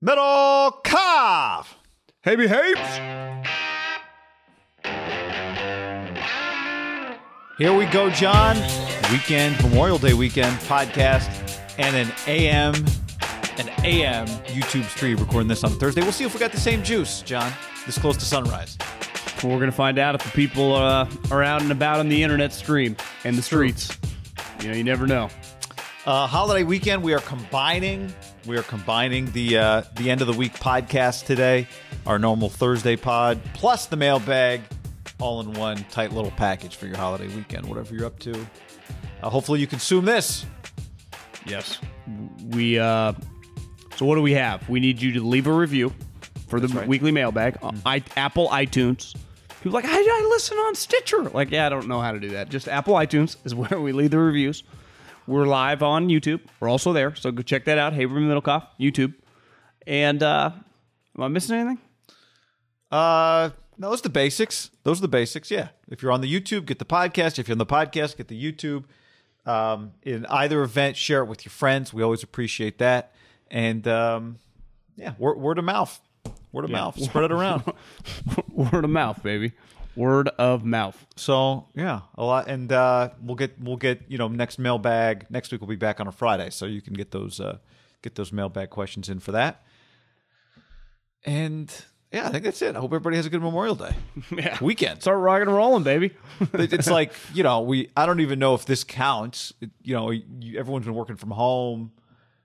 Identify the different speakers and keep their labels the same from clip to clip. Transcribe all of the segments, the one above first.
Speaker 1: Metal Calf.
Speaker 2: Hey, heaps.
Speaker 1: Here we go, John. Weekend, Memorial Day weekend podcast, and an AM, an AM YouTube stream recording this on Thursday. We'll see if we got the same juice, John. This close to sunrise.
Speaker 2: Well, we're gonna find out if the people uh, are out and about on the internet stream and the streets. You know, you never know.
Speaker 1: Uh, holiday weekend. We are combining. We are combining the uh, the end of the week podcast today, our normal Thursday pod, plus the mailbag, all in one tight little package for your holiday weekend. Whatever you're up to. Uh, hopefully, you consume this.
Speaker 2: Yes. We. uh So what do we have? We need you to leave a review for the
Speaker 1: right. Mm-hmm.
Speaker 2: weekly mailbag. on I, Apple iTunes. People are like I, I listen on Stitcher. Like, yeah, I don't know how to do that. Just Apple iTunes is where we leave the reviews. We're live on YouTube. We're also there, so go check that out. Haberman Middlekauff, YouTube. And uh am I missing anything?
Speaker 1: Uh, no, those are the basics. Those are the basics. Yeah. If you're on the YouTube, get the podcast. If you're on the podcast, get the YouTube. Um, in either event, share it with your friends. We always appreciate that. And um, yeah, word, word of mouth. Word of mouth. Spread it around.
Speaker 2: Word of mouth, baby. Word of mouth.
Speaker 1: So yeah, a lot, and uh, we'll get we'll get you know next mailbag next week. We'll be back on a Friday, so you can get those uh, get those mailbag questions in for that. And yeah, I think that's it. I hope everybody has a good Memorial Day
Speaker 2: Yeah.
Speaker 1: weekend.
Speaker 2: Start rocking and rolling, baby.
Speaker 1: It's like you know we I don't even know if this counts. It- you know, you, everyone's been working from home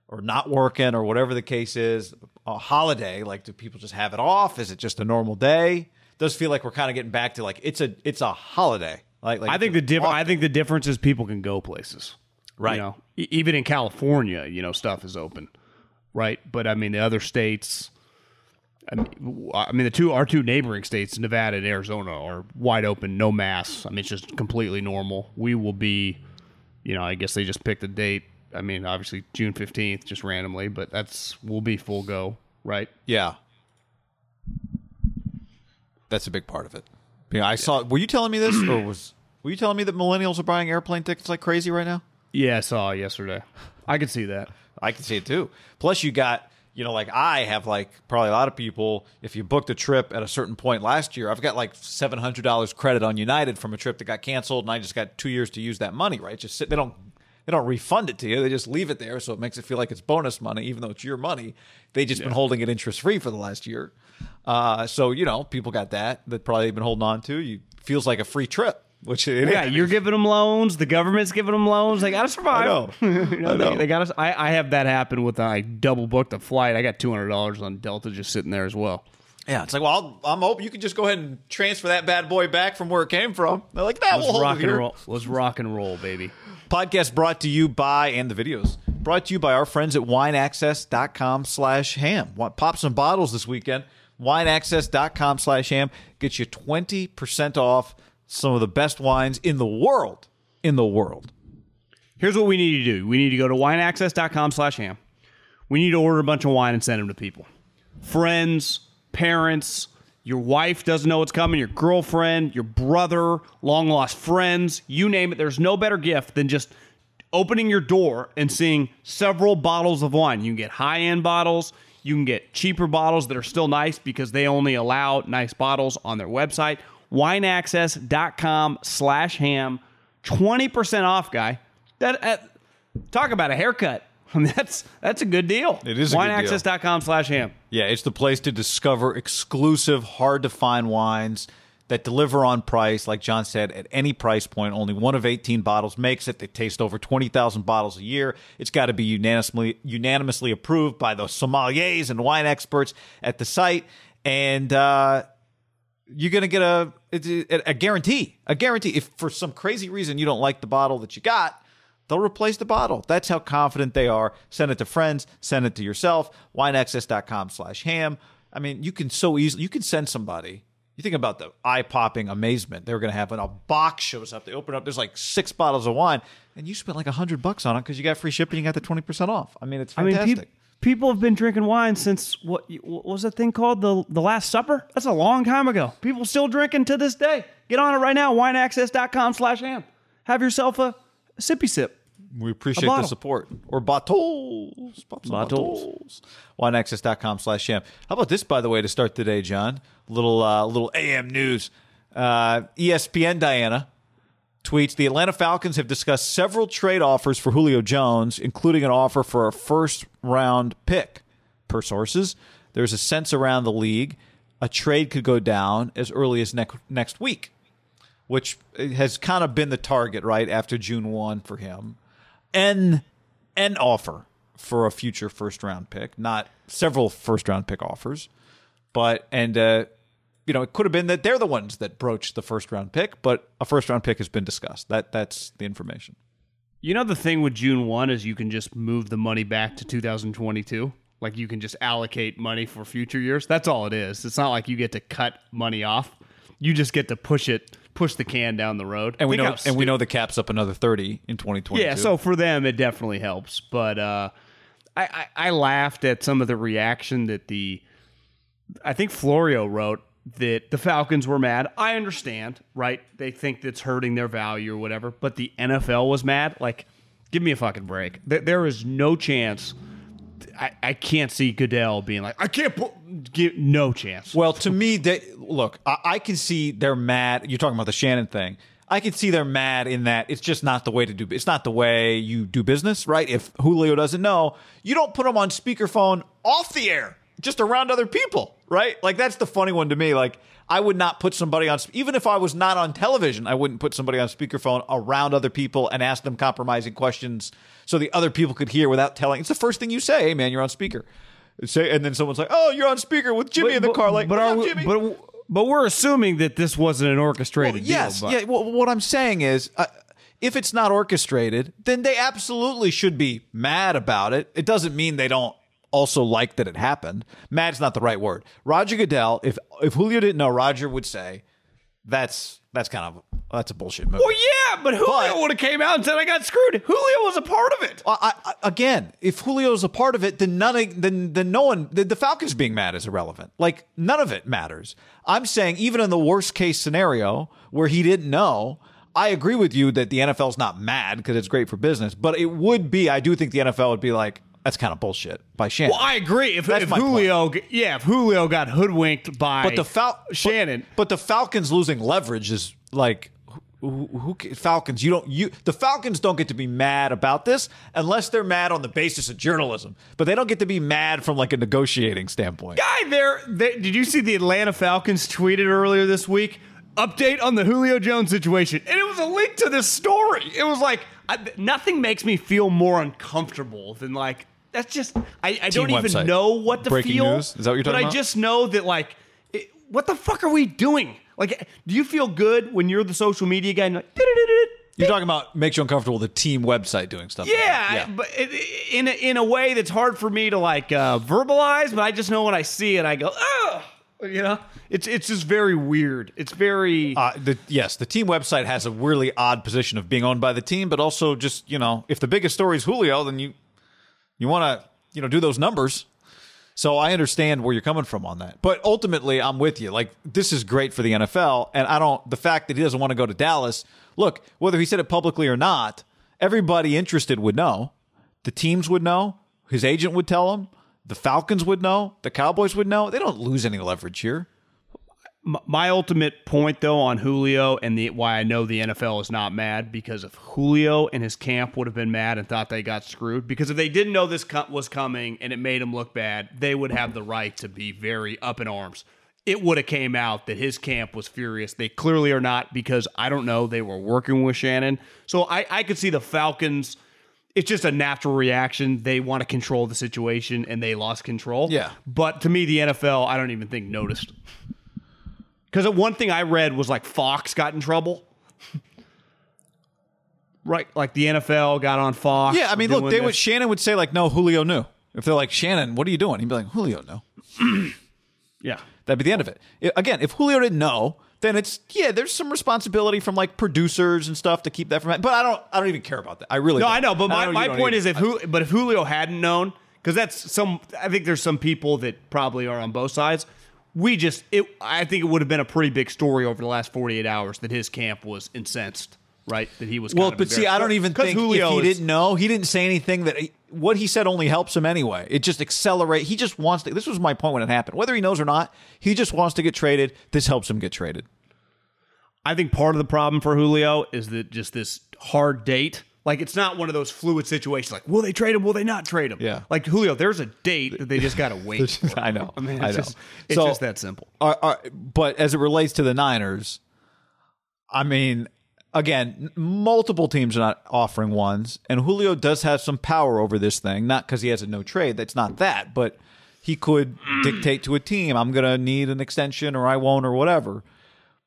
Speaker 1: or not working or whatever the case is. A holiday, like do people just have it off? Is it just a normal day? Does feel like we're kind of getting back to like it's a it's a holiday. Like, like
Speaker 2: I think the diff- I think the difference is people can go places.
Speaker 1: Right.
Speaker 2: You know, E- even in California, you know, stuff is open. Right. But I mean, the other states, I mean, I mean, the two, our two neighboring states, Nevada and Arizona, are wide open, no masks. I mean, it's just completely normal. We will be, you know, I guess they just picked a date. I mean, obviously June 15th, just randomly, but that's, we'll be full go. Right.
Speaker 1: Yeah. That's a big part of it. Yeah, I saw. Were you telling me this, or was were you telling me that millennials are buying airplane tickets like crazy right now?
Speaker 2: Yeah. I saw it yesterday. I could see that.
Speaker 1: I can see it too. Plus, you got you know, like I have like probably a lot of people. If you booked a trip at a certain point last year, I've got like seven hundred dollars credit on United from a trip that got canceled, and I just got two years to use that money. Right? Just sit. They don't. They don't refund it to you. They just leave it there, so it makes it feel like it's bonus money, even though it's your money. They just been holding it interest free for the last year. Uh, so you know, people got that that probably they've been holding on to. You feels like a free trip, which it
Speaker 2: Yeah,
Speaker 1: is.
Speaker 2: you're giving them loans. The government's giving them loans. They got to survive.
Speaker 1: I know.
Speaker 2: You know,
Speaker 1: I know.
Speaker 2: They, they got to. I, I have that happen with I double booked a flight. I got two hundred dollars on Delta just sitting there as well.
Speaker 1: Yeah, it's like, well, I'll, I'm hoping you can just go ahead and transfer that bad boy back from where it came from. They're like, that
Speaker 2: Let's
Speaker 1: will hold
Speaker 2: rock and
Speaker 1: here.
Speaker 2: roll. Let's rock and roll, baby.
Speaker 1: Podcast brought to you by, and the videos brought to you by our friends at wineaccess.com slash ham. Want pop some bottles this weekend? Wineaccess.com slash ham gets you 20% off some of the best wines in the world. In the world.
Speaker 2: Here's what we need to do. We need to go to wineaccess.com slash ham. We need to order a bunch of wine and send them to people. Friends, parents, your wife doesn't know what's coming, your girlfriend, your brother, long lost friends, you name it. There's no better gift than just opening your door and seeing several bottles of wine. You can get high end bottles, you can get cheaper bottles that are still nice because they only allow nice bottles on their website. Wineaccess.com slash ham. 20% off, guy. That, that talk about a haircut. I mean, that's that's a good deal.
Speaker 1: It is a good deal.
Speaker 2: Wineaccess.com slash ham.
Speaker 1: Yeah, it's the place to discover exclusive, hard to find wines that deliver on price, like John said, at any price point. Only one of 18 bottles makes it. They taste over 20,000 bottles a year. It's got to be unanimously, unanimously approved by the sommeliers and wine experts at the site. And uh, you're going to get a, a, a guarantee. A guarantee. If for some crazy reason you don't like the bottle that you got, they'll replace the bottle. That's how confident they are. Send it to friends, send it to yourself. Wineaccess.com slash ham. I mean, you can so easily, you can send somebody. You think about the eye popping amazement they're going to have when a box shows up. They open up, there's like six bottles of wine, and you spent like a hundred bucks on it because you got free shipping. You got the twenty percent off. I mean, it's
Speaker 2: I mean,
Speaker 1: fantastic.
Speaker 2: people have been drinking wine since what, what was that thing called? The the Last Supper? That's a long time ago. People still drinking to this day. Get on it right now. Wineaccess.com slash ham. Have yourself a sippy sip.
Speaker 1: We appreciate the support. Or bottles.
Speaker 2: Bottles.
Speaker 1: bottles. WineAccess.com slash sham. How about this, by the way, to start the day, John? Little uh, little AM news. Uh, ESPN Dianna tweets the Atlanta Falcons have discussed several trade offers for Julio Jones, including an offer for a first round pick. Per sources, there's a sense around the league a trade could go down as early as next next week, which has kind of been the target right after June one for him. An an offer for a future first round pick, not several first round pick offers, but and uh, you know, it could have been that they're the ones that broached the first round pick, but a first round pick has been discussed. That that's the information.
Speaker 2: You know the thing with June 1 is you can just move the money back to 2022. Like you can just allocate money for future years. That's all it is. It's not like you get to cut money off. You just get to push it, push the can down the road.
Speaker 1: And we
Speaker 2: Think
Speaker 1: know
Speaker 2: how
Speaker 1: and we know the cap's up another 30 in twenty twenty.
Speaker 2: Yeah, so for them it definitely helps. But uh, I, I I laughed at some of the reaction that the I think Florio wrote that the Falcons were mad. I understand, right? They think that's hurting their value or whatever. But the NFL was mad. Like, give me a fucking break. There, there is no chance. I, I can't see Goodell being like, I can't put, give no chance.
Speaker 1: Well, to me, they look. I, I can see they're mad. You're talking about the Shannon thing. I can see they're mad in that it's just not the way to do. It's not the way you do business, right? If Julio doesn't know, you don't put him on speakerphone off the air, just around other people, right? Like that's the funny one to me. Like I would not put somebody on, even if I was not on television, I wouldn't put somebody on speakerphone around other people and ask them compromising questions so the other people could hear without telling. It's the first thing you say, "Hey, man, you're on speaker." Say, and then someone's like, "Oh, you're on speaker with Jimmy in the car." Like,
Speaker 2: but are we,
Speaker 1: Jimmy?"
Speaker 2: but but we're assuming that this wasn't an orchestrated
Speaker 1: Well, yes,
Speaker 2: deal. but-
Speaker 1: yeah. Well, what I'm saying is, uh, if it's not orchestrated, then they absolutely should be mad about it. It doesn't mean they don't also like that it happened. Mad's not the right word. Roger Goodell, if if Julio didn't know, Roger would say, "That's that's kind of that's a bullshit move."
Speaker 2: Well, yeah, but Julio would have came out and said I got screwed. Julio was a part of it.
Speaker 1: I, I, again, if Julio's a part of it, then none then then no one the, the Falcons being mad is irrelevant. Like none of it matters. I'm saying even in the worst case scenario where he didn't know, I agree with you that the NFL's not mad because it's great for business, but it would be. I do think the NFL would be like that's kind of bullshit by Shannon.
Speaker 2: Well, I agree. If, if
Speaker 1: my point.
Speaker 2: Julio, yeah, if Julio got hoodwinked by
Speaker 1: but the Fal-
Speaker 2: Shannon,
Speaker 1: but, but the Falcons losing leverage is like. Who, who, who- Falcons? You don't. You the Falcons don't get to be mad about this unless they're mad on the basis of journalism. But they don't get to be mad from like a negotiating standpoint.
Speaker 2: guy there, they, did you see the Atlanta Falcons tweeted earlier this week? Update on the Julio Jones situation, and it was a link to this story. It was like I, nothing makes me feel more uncomfortable than like that's just I, I don't even
Speaker 1: website.
Speaker 2: know what to
Speaker 1: Breaking
Speaker 2: feel.
Speaker 1: news? Is that what you're
Speaker 2: But
Speaker 1: talking
Speaker 2: I just know that like, it, what the fuck are we doing? Like, do you feel good when you're the social media guy? And like,
Speaker 1: You're talking about makes you uncomfortable the team website doing stuff. like
Speaker 2: Yeah, but it, in a, in a way that's hard for me to like uh, verbalize. But I just know when I see it, I go, oh, you know, it's it's just very weird. It's very
Speaker 1: Uh, the, yes, the team website has a really odd position of being owned by the team, but also just you know, if the biggest story is Julio, then you you want to you know do those numbers. So I understand where you're coming from on that, but ultimately, I'm with you. Like this is great for the NFL, and I don't. The fact that he doesn't want to go to Dallas. Look, whether he said it publicly or not, everybody interested would know. The teams would know. His agent would tell him. The Falcons would know. The Cowboys would know. They don't lose any leverage here.
Speaker 2: My ultimate point though on Julio and the why I know the NFL is not mad because if Julio and his camp would have been mad and thought they got screwed because if they didn't know this was coming and it made them look bad, they would have the right to be very up in arms. It would have came out that his camp was furious. They clearly are not because I don't know they were working with Shannon. So I I could see the Falcons it's just a natural reaction. They want to control the situation and they lost control.
Speaker 1: Yeah.
Speaker 2: But to me, the NFL, I don't even think noticed. Because one thing I read was like Fox got in trouble. right. Like the NFL got on Fox.
Speaker 1: Yeah, I mean, look, they
Speaker 2: this.
Speaker 1: would Shannon would say like, "No, Julio knew." If they're like, "Shannon, what are you doing?" He'd be like, "Julio knew."
Speaker 2: Yeah.
Speaker 1: That'd be the end of it. Again, if Julio didn't know, then it's yeah, there's some responsibility from like producers and stuff to keep that from. But I don't, I don't even care about that. I really
Speaker 2: No,
Speaker 1: don't.
Speaker 2: I know. But my,
Speaker 1: you
Speaker 2: my point
Speaker 1: either.
Speaker 2: is if who, but if Julio hadn't known, because that's some, I think there's some people that probably are on both sides. We just, it, I think it would have been a pretty big story over the last 48 hours that his camp was incensed right? That he was
Speaker 1: Well,
Speaker 2: of
Speaker 1: but see, I don't even think
Speaker 2: Julio
Speaker 1: if he
Speaker 2: is-
Speaker 1: didn't know, he didn't say anything that what he said only helps him anyway. It just accelerate. He just wants to. This was my point when it happened. Whether he knows or not, he just wants to get traded. This helps him get traded.
Speaker 2: I think part of the problem for Julio is that just this hard date. Like it's not one of those fluid situations. Like, will they trade him? Will they not trade him?
Speaker 1: Yeah.
Speaker 2: Like Julio, there's a date that they just got to wait.
Speaker 1: I know.
Speaker 2: I mean,
Speaker 1: I
Speaker 2: it's
Speaker 1: know.
Speaker 2: just it's
Speaker 1: So-
Speaker 2: just that simple.
Speaker 1: Are, are, but as it relates to the Niners, I mean, again, multiple teams are not offering ones, and Julio does have some power over this thing. Not because he has a no trade. That's not that, but he could mm. dictate to a team, "I'm going to need an extension, or I won't, or whatever."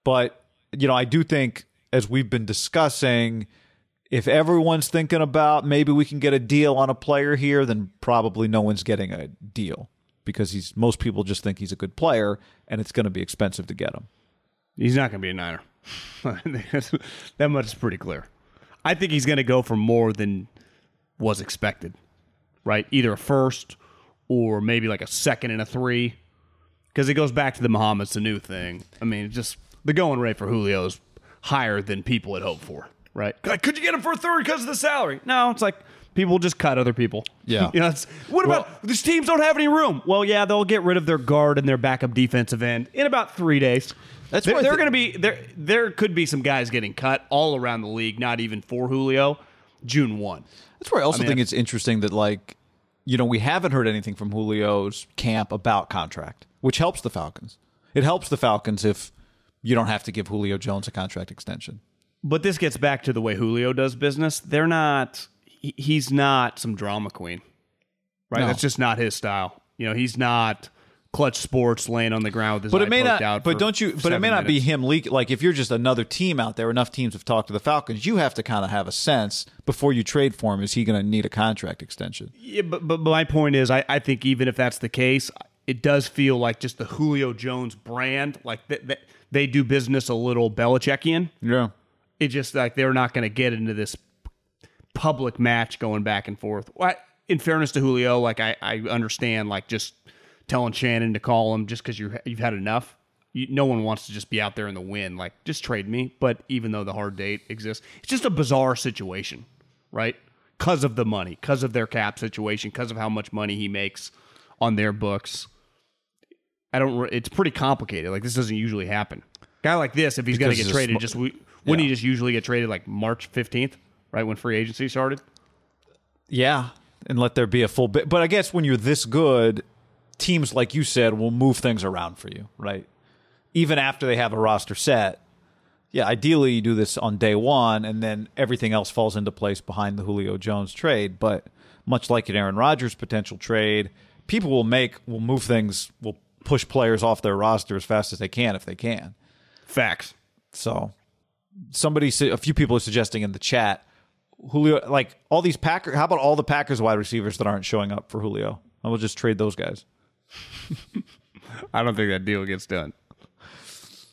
Speaker 1: But you know, I do think, as we've been discussing. If everyone's thinking about maybe we can get a deal on a player here, then probably no one's getting a deal because he's most people just think he's a good player and it's going to be expensive to get him.
Speaker 2: He's not going to be a Niner. that much is pretty clear. I think he's going to go for more than was expected, right? Either a first or maybe like a second and a three. Because it goes back to the Mohamed Sanu thing. I mean, just the going rate for Julio is higher than people had hoped for, right? Like, could you get him for a third because of the salary? No, it's like people just cut other people.
Speaker 1: Yeah.
Speaker 2: you know, it's, what about these teams don't have any room? Well, yeah, they'll get rid of their guard and their backup defensive end in about three days.
Speaker 1: That's
Speaker 2: There,
Speaker 1: why I
Speaker 2: there are
Speaker 1: thi-
Speaker 2: going to be there. There could be some guys getting cut all around the league, not even for Julio. June one.
Speaker 1: That's where I also
Speaker 2: mean,
Speaker 1: think it's interesting that like you know we haven't heard anything from Julio's camp about contract, which helps the Falcons. It helps the Falcons if you don't have to give Julio Jones a contract extension.
Speaker 2: But this gets back to the way Julio does business. They're not. He's not some drama queen, right?
Speaker 1: No.
Speaker 2: That's just not his style. You know, he's not clutch sports laying on the ground with his
Speaker 1: But it may not.
Speaker 2: out
Speaker 1: But don't you? But it may not be him leak. Like if you're just another team out there, enough teams have talked to the Falcons. You have to kind of have a sense before you trade for him. Is he going to need a contract extension?
Speaker 2: Yeah, but, but my point is, I, I think even if that's the case, it does feel like just the Julio Jones brand, like th- th- they do business a little Belichickian.
Speaker 1: Yeah.
Speaker 2: It just like they're not going to get into this public match going back and forth. I- in fairness to Julio, like I, I understand, like just telling Shannon to call him just because you you've had enough. You, no one wants to just be out there in the wind, like just trade me. But even though the hard date exists, it's just a bizarre situation, right? Because of the money, because of their cap situation, because of how much money he makes on their books. I don't. It's pretty complicated. Like this doesn't usually happen. Guy like this, if he's going to get traded,
Speaker 1: sm-
Speaker 2: just we, wouldn't he just usually get traded like March fifteenth, right when free agency started?
Speaker 1: Yeah, and let there be a full bit. But I guess when you're this good, teams like you said will move things around for you, right? Even after they have a roster set. Yeah, ideally you do this on day one, and then everything else falls into place behind the Julio Jones trade. But much like an Aaron Rodgers potential trade, people will make will move things, will push players off their roster as fast as they can if they can.
Speaker 2: Facts.
Speaker 1: So somebody, a few people are suggesting in the chat, Julio, like all these Packers. How about all the Packers wide receivers that aren't showing up for Julio? I will just trade those guys.
Speaker 2: I don't think that deal gets done.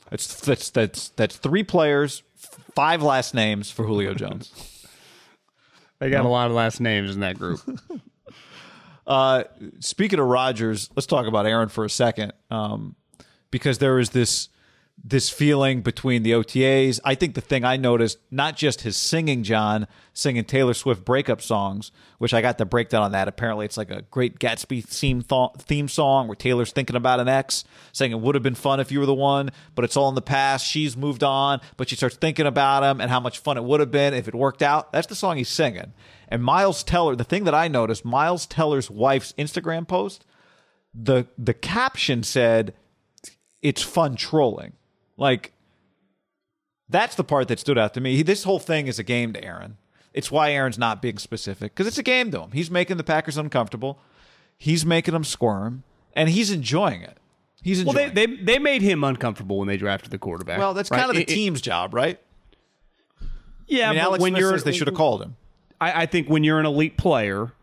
Speaker 1: That's that's that's that's three players, five last names for Julio Jones.
Speaker 2: They got a lot of last names in that group.
Speaker 1: Uh, speaking of Rodgers, let's talk about Aaron for a second, um, because there is this this feeling between the OTAs. I think the thing I noticed, not just his singing, John singing Taylor Swift breakup songs, which I got the breakdown on that. Apparently, it's like a Great Gatsby theme th- theme song where Taylor's thinking about an ex, saying it would have been fun if you were the one, but it's all in the past. She's moved on, but she starts thinking about him and how much fun it would have been if it worked out. That's the song he's singing. And Miles Teller, the thing that I noticed, Miles Teller's wife's Instagram post, the the caption said, "It's fun trolling." Like that's the part that stood out to me. He, this whole thing is a game to Aaron. It's why Aaron's not being specific because it's a game to him. He's making the Packers uncomfortable. He's making them squirm, and he's enjoying it. He's
Speaker 2: well,
Speaker 1: enjoying.
Speaker 2: they,
Speaker 1: it.
Speaker 2: they they made him uncomfortable when they drafted the quarterback.
Speaker 1: well, that's
Speaker 2: right?
Speaker 1: kind of the
Speaker 2: It- it-
Speaker 1: team's job, right?
Speaker 2: yeah,
Speaker 1: I mean,
Speaker 2: but
Speaker 1: Alex
Speaker 2: when
Speaker 1: Smith
Speaker 2: you're
Speaker 1: says they should have called him.
Speaker 2: I, I think when you're an elite player,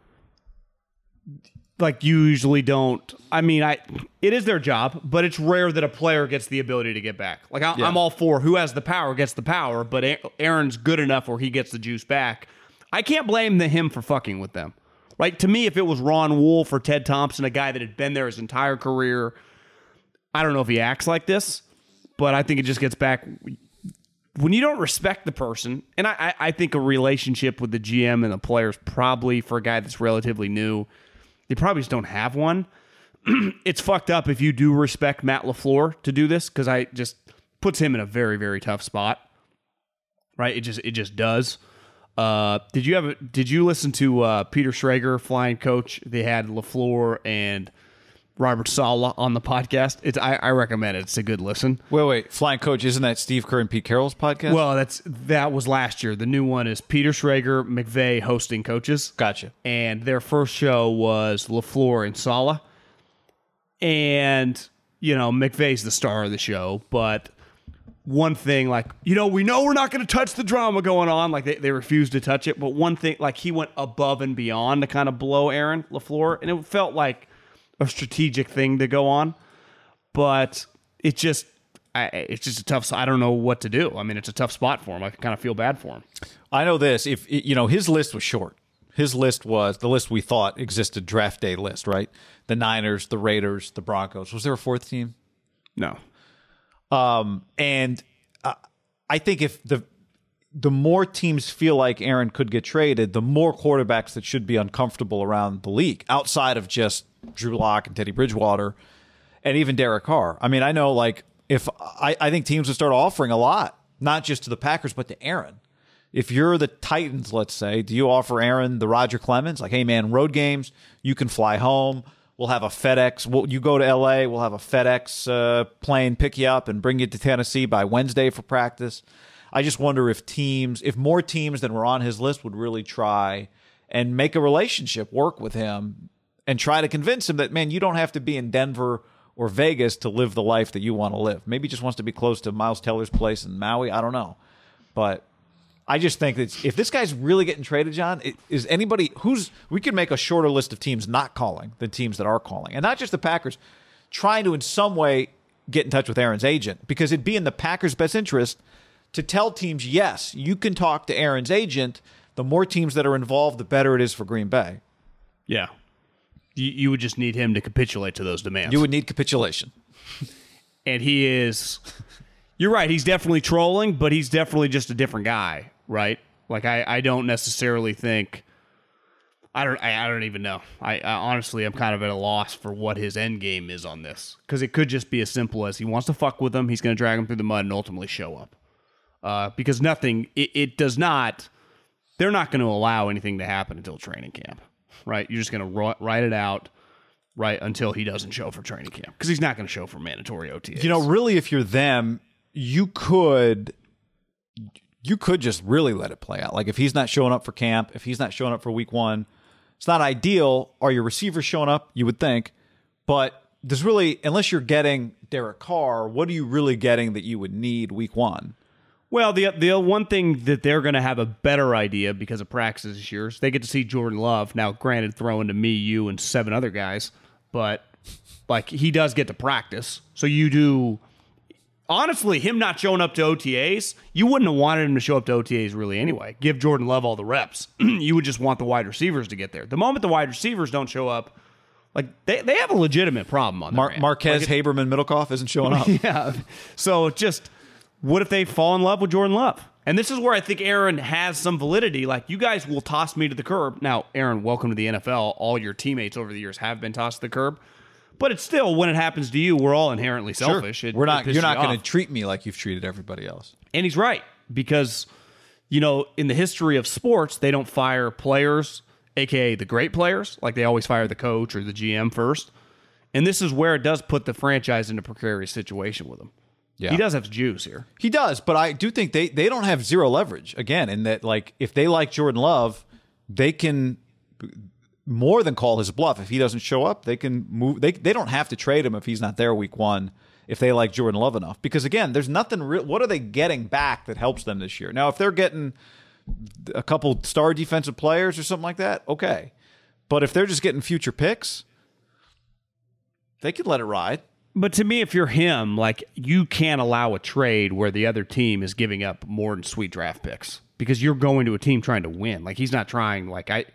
Speaker 2: like you usually don't. I mean, I it is their job, but it's rare that a player gets the ability to get back. Like I,
Speaker 1: Yeah.
Speaker 2: I'm all for who has the power gets the power, but Aaron's good enough where he gets the juice back. I can't blame the him for fucking with them. Right to me, if it was Ron Wolf or Ted Thompson, a guy that had been there his entire career, I don't know if he acts like this, but I think it just gets back when you don't respect the person, and I, I think a relationship with the GM and the players probably for a guy that's relatively new, they probably just don't have one. it's fucked up if you do respect Matt LaFleur to do this because I just puts him in a very very tough spot. Right? It just it just does. Uh, did you have a, did you listen to uh, Peter Schrager, flying coach? They had LaFleur and Robert Saleh on the podcast. It's I, I recommend it. It's a good listen.
Speaker 1: Wait, wait, flying coach, isn't that Steve Kerr and Pete Carroll's podcast?
Speaker 2: Well, that's that was last year. The new one is Peter Schrager, McVay hosting coaches.
Speaker 1: gotcha.
Speaker 2: and their first show was LaFleur and Saleh. And, you know, McVay's the star of the show, but one thing, like, you know, we know we're not going to touch the drama going on. Like, they, they refused to touch it. But one thing, like, he went above and beyond to kind of blow Aaron LaFleur. And it felt like a strategic thing to go on. But it just, I, it's just a tough, I don't know what to do. I mean, it's a tough spot for him. I kind of feel bad for him.
Speaker 1: I know this. If you know, his list was short. His list was the list we thought existed draft day list, right? The Niners, the Raiders, the Broncos. Was there a fourth team?
Speaker 2: No.
Speaker 1: Um, and uh, I think if the the more teams feel like Aaron could get traded, the more quarterbacks that should be uncomfortable around the league, outside of just Drew Lock and Teddy Bridgewater, and even Derek Carr. I mean, I know like if I, I think teams would start offering a lot, not just to the Packers, but to Aaron. If you're the Titans, let's say, do you offer Aaron the Roger Clemens? Like, hey man, road games, you can fly home. We'll have a FedEx. We'll, you go to LA, we'll have a FedEx uh, plane pick you up and bring you to Tennessee by Wednesday for practice. I just wonder if teams, if more teams than were on his list would really try and make a relationship work with him and try to convince him that, man, you don't have to be in Denver or Vegas to live the life that you want to live. Maybe he just wants to be close to Miles Teller's place in Maui. I don't know. But I just think that if this guy's really getting traded, John, is anybody who's we could make a shorter list of teams not calling than teams that are calling, and not just the Packers, trying to in some way get in touch with Aaron's agent because it'd be in the Packers' best interest to tell teams, yes, you can talk to Aaron's agent. The more teams that are involved, the better it is for Green Bay.
Speaker 2: Yeah. You, you would just need him to capitulate to those demands.
Speaker 1: You would need capitulation.
Speaker 2: and he is you're right he's definitely trolling but he's definitely just a different guy right like i, I don't necessarily think i don't i, I don't even know I, I honestly i'm kind of at a loss for what his end game is on this because it could just be as simple as he wants to fuck with him he's going to drag him through the mud and ultimately show up uh, because nothing it, it does not they're not going to allow anything to happen until training camp right you're just going to write it out right until he doesn't show for training camp because he's not going to show for mandatory OTAs.
Speaker 1: You know, really, if you're them, you could you could just really let it play out. Like if he's not showing up for camp, if he's not showing up for week one, it's not ideal. Are your receivers showing up? You would think, but there's really unless you're getting Derek Carr, what are you really getting that you would need week one?
Speaker 2: Well, the the one thing that they're going to have a better idea because of practice this year is they get to see Jordan Love. Now, granted, throwing to me, you, and seven other guys, but like he does get to practice. So you do. Honestly, him not showing up to OTAs, you wouldn't have wanted him to show up to OTAs really anyway. Give Jordan Love all the reps. you would just want the wide receivers to get there. The moment the wide receivers don't show up, like they, they have a legitimate problem on
Speaker 1: Mar- Marquez
Speaker 2: Like,
Speaker 1: Haberman Middlekauff isn't showing up.
Speaker 2: yeah. So just what if they fall in love with Jordan Love? And this is where I think Aaron has some validity. Like you guys will toss me to the curb. Now, Aaron, welcome to the NFL. All your teammates over the years have been tossed to the curb. But it's still when it happens to you, we're all inherently selfish. It-
Speaker 1: We're not. You're not going to treat me like you've treated everybody else.
Speaker 2: And he's right because you know, in the history of sports, they don't fire players, aka the great players, like they always fire the coach or the GM first. And this is where it does put the franchise in a precarious situation with him.
Speaker 1: Yeah.
Speaker 2: He does have juice here.
Speaker 1: He does, but I do think they they don't have zero leverage again. In that, like, if they like Jordan Love, they can more than call his bluff. If he doesn't show up, they can move. They they don't have to trade him if he's not there week one. If they like Jordan Love enough, because again, there's nothing real. What are they getting back that helps them this year? Now, if they're getting a couple star defensive players or something like that, okay. But if they're just getting future picks, they could let it ride.
Speaker 2: But to me, if you're him, like you can't allow a trade where the other team is giving up more than sweet draft picks because you're going to a team trying to win. Like he's not trying. Like I.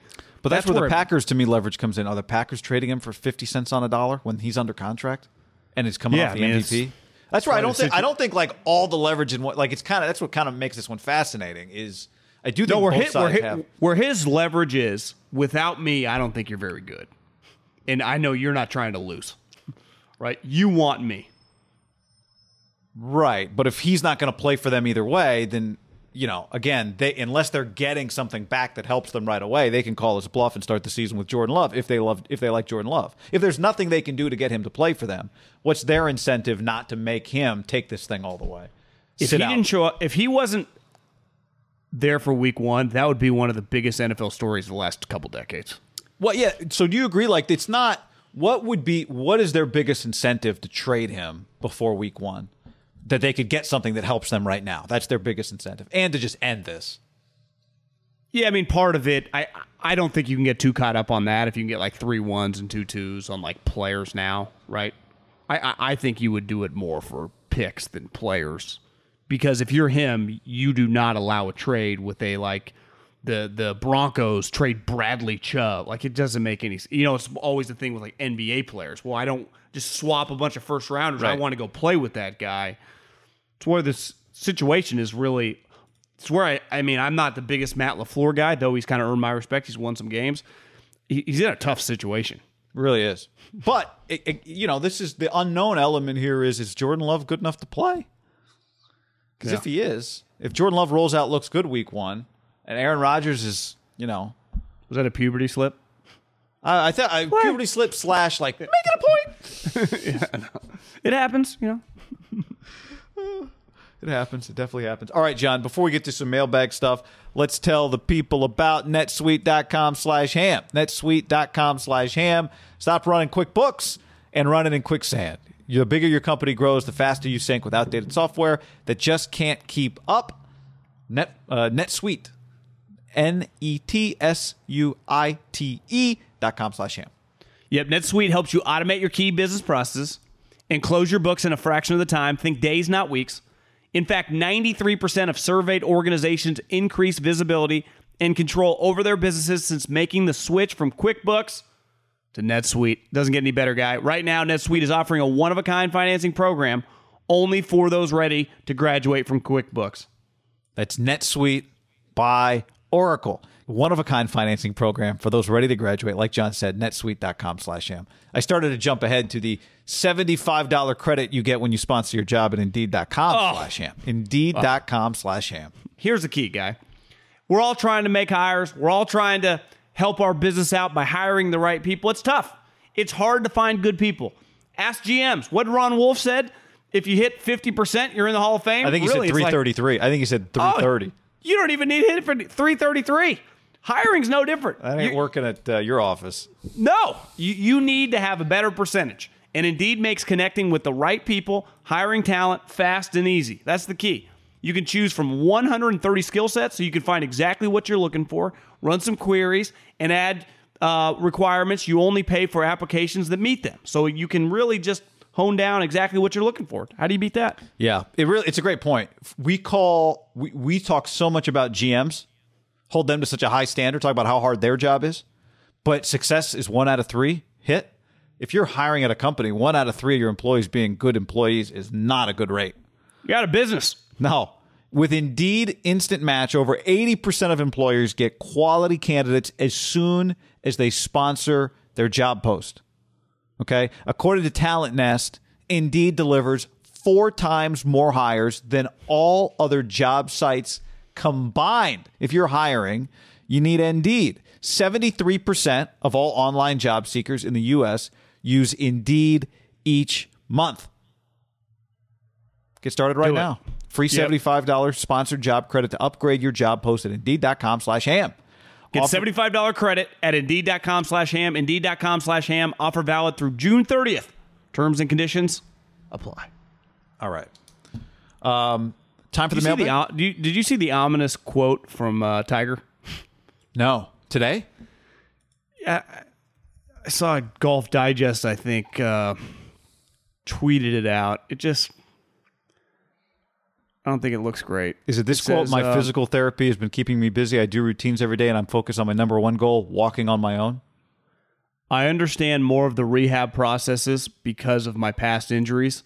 Speaker 1: But that's, where,
Speaker 2: where
Speaker 1: the Packers, to me, leverage comes in. Are the Packers trading him for fifty cents on a dollar when he's under contract and he's coming
Speaker 2: Yeah,
Speaker 1: off the
Speaker 2: I mean,
Speaker 1: MVP? That's right. I don't think I don't think like all the leverage in what like it's kind of that's what kind of makes this one fascinating is I do think
Speaker 2: No, where
Speaker 1: both
Speaker 2: his, where,
Speaker 1: sides
Speaker 2: his,
Speaker 1: have
Speaker 2: where his leverage is, without me, I don't think you're very good. And I know you're not trying to lose, right? You want me.
Speaker 1: right, but if he's not going to play for them either way, then you know again they unless they're getting something back that helps them right away, they can call his bluff and start the season with Jordan Love if they love if they like Jordan Love. If there's nothing they can do to get him to play for them, what's their incentive not to make him take this thing all the way?
Speaker 2: If
Speaker 1: Sit
Speaker 2: he
Speaker 1: out.
Speaker 2: didn't show up, if he wasn't there for week one, that would be one of the biggest NFL stories of the last couple decades.
Speaker 1: Well, yeah. So do you agree? Like, it's not. What would be? What is their biggest incentive to trade him before week one? That they could get something that helps them right now. That's their biggest incentive, and to just end this.
Speaker 2: Yeah, I mean, part of it, I I don't think you can get too caught up on that. If you can get like three ones and two twos on like players now, right? I I, I think you would do it more for picks than players, because if you're him, you do not allow a trade with a like the the Broncos trade Bradley Chubb. Like it doesn't make any. You know, it's always the thing with like NBA players. Well, I don't just swap a bunch of first rounders. I want to go play with that guy. It's where this situation is really. It's where I. I mean, I'm not the biggest Matt LaFleur guy, though he's kind of earned my respect. He's won some games. He, he's in a tough situation.
Speaker 1: Really is. But it, it- you know, this is the unknown element here. Is is Jordan Love good enough to play? Because
Speaker 2: Yeah.
Speaker 1: if he is, if Jordan Love rolls out, looks good week one, and Aaron Rodgers is, you know,
Speaker 2: Was that a puberty slip?
Speaker 1: I, I thought I puberty slip slash like making a point.
Speaker 2: It happens, you know.
Speaker 1: It happens. It definitely happens. All right, John, before we get to some mailbag stuff, let's tell the people about netsuite.com slash ham. netsuite.com slash ham. Stop running QuickBooks and run it in quicksand. The bigger your company grows, the faster you sink with outdated software that just can't keep up. Net, uh, NetSuite. N-E-T-S-U-I-T-E E dot com slash ham.
Speaker 2: Yep, NetSuite helps you automate your key business processes and close your books in a fraction of the time. Think days, not weeks. In fact, 93% of surveyed organizations increase visibility and control over their businesses since making the switch from QuickBooks to NetSuite. Doesn't get any better, guy. Right now, NetSuite is offering a one of a kind financing program only for those ready to graduate from QuickBooks.
Speaker 1: That's NetSuite by Oracle. One of a kind financing program for those ready to graduate. Like John said, netsuite.com slash ham. I started to jump ahead to the $75 credit you get when you sponsor your job at indeed.com oh. slash ham. Indeed.com slash ham.
Speaker 2: Here's the key, guy. We're all trying to make hires. We're all trying to help our business out by hiring the right people. It's tough. It's hard to find good people. Ask GMs. What Ron Wolf said, if you hit 50%, you're in the Hall of Fame.
Speaker 1: I think he
Speaker 2: Really,
Speaker 1: said
Speaker 2: it's like,
Speaker 1: 333. I think he said
Speaker 2: oh,
Speaker 1: 330.
Speaker 2: You don't even need to hit it for 333. Hiring's no different.
Speaker 1: that ain't
Speaker 2: You-
Speaker 1: working at uh, your office.
Speaker 2: no, you, you need to have a better percentage. And Indeed makes connecting with the right people, hiring talent fast and easy. That's the key. You can choose from 130 skill sets so you can find exactly what you're looking for, run some queries, and add uh, requirements. You only pay for applications that meet them. So you can really just hone down exactly what you're looking for. How do you beat that?
Speaker 1: Yeah, it really it's a great point. We call we, we talk so much about GMs, hold them to such a high standard, talk about how hard their job is, but success is one out of three hit. If you're hiring at a company, one out of three of your employees being good employees is not a good rate.
Speaker 2: You're out of business.
Speaker 1: No. With Indeed Instant Match, over 80% of employers get quality candidates as soon as they sponsor their job post. Okay? According to Talent Nest, Indeed delivers four times more hires than all other job sites combined. If you're hiring, you need Indeed. 73% of all online job seekers in the U.S. use Indeed each month. Get started right now. Free $75 sponsored job credit to upgrade your job post at Indeed.com slash ham.
Speaker 2: Get
Speaker 1: Offer-
Speaker 2: $75 credit at Indeed.com slash ham. Indeed.com slash ham. Offer valid through June 30th. Terms and conditions apply.
Speaker 1: All right. Um, time for
Speaker 2: Did
Speaker 1: the mailbag?
Speaker 2: the, do you- did you see the ominous quote from uh, Tiger?
Speaker 1: no. Today? Yeah.
Speaker 2: I saw Golf Digest, I think, uh, tweeted it out. It just, I don't think it looks great.
Speaker 1: Is it this
Speaker 2: It
Speaker 1: quote?
Speaker 2: says,
Speaker 1: My
Speaker 2: uh,
Speaker 1: physical therapy has been keeping me busy. I do routines every day and I'm focused on my number one goal, walking on my own.
Speaker 2: I understand more of the rehab processes because of my past injuries,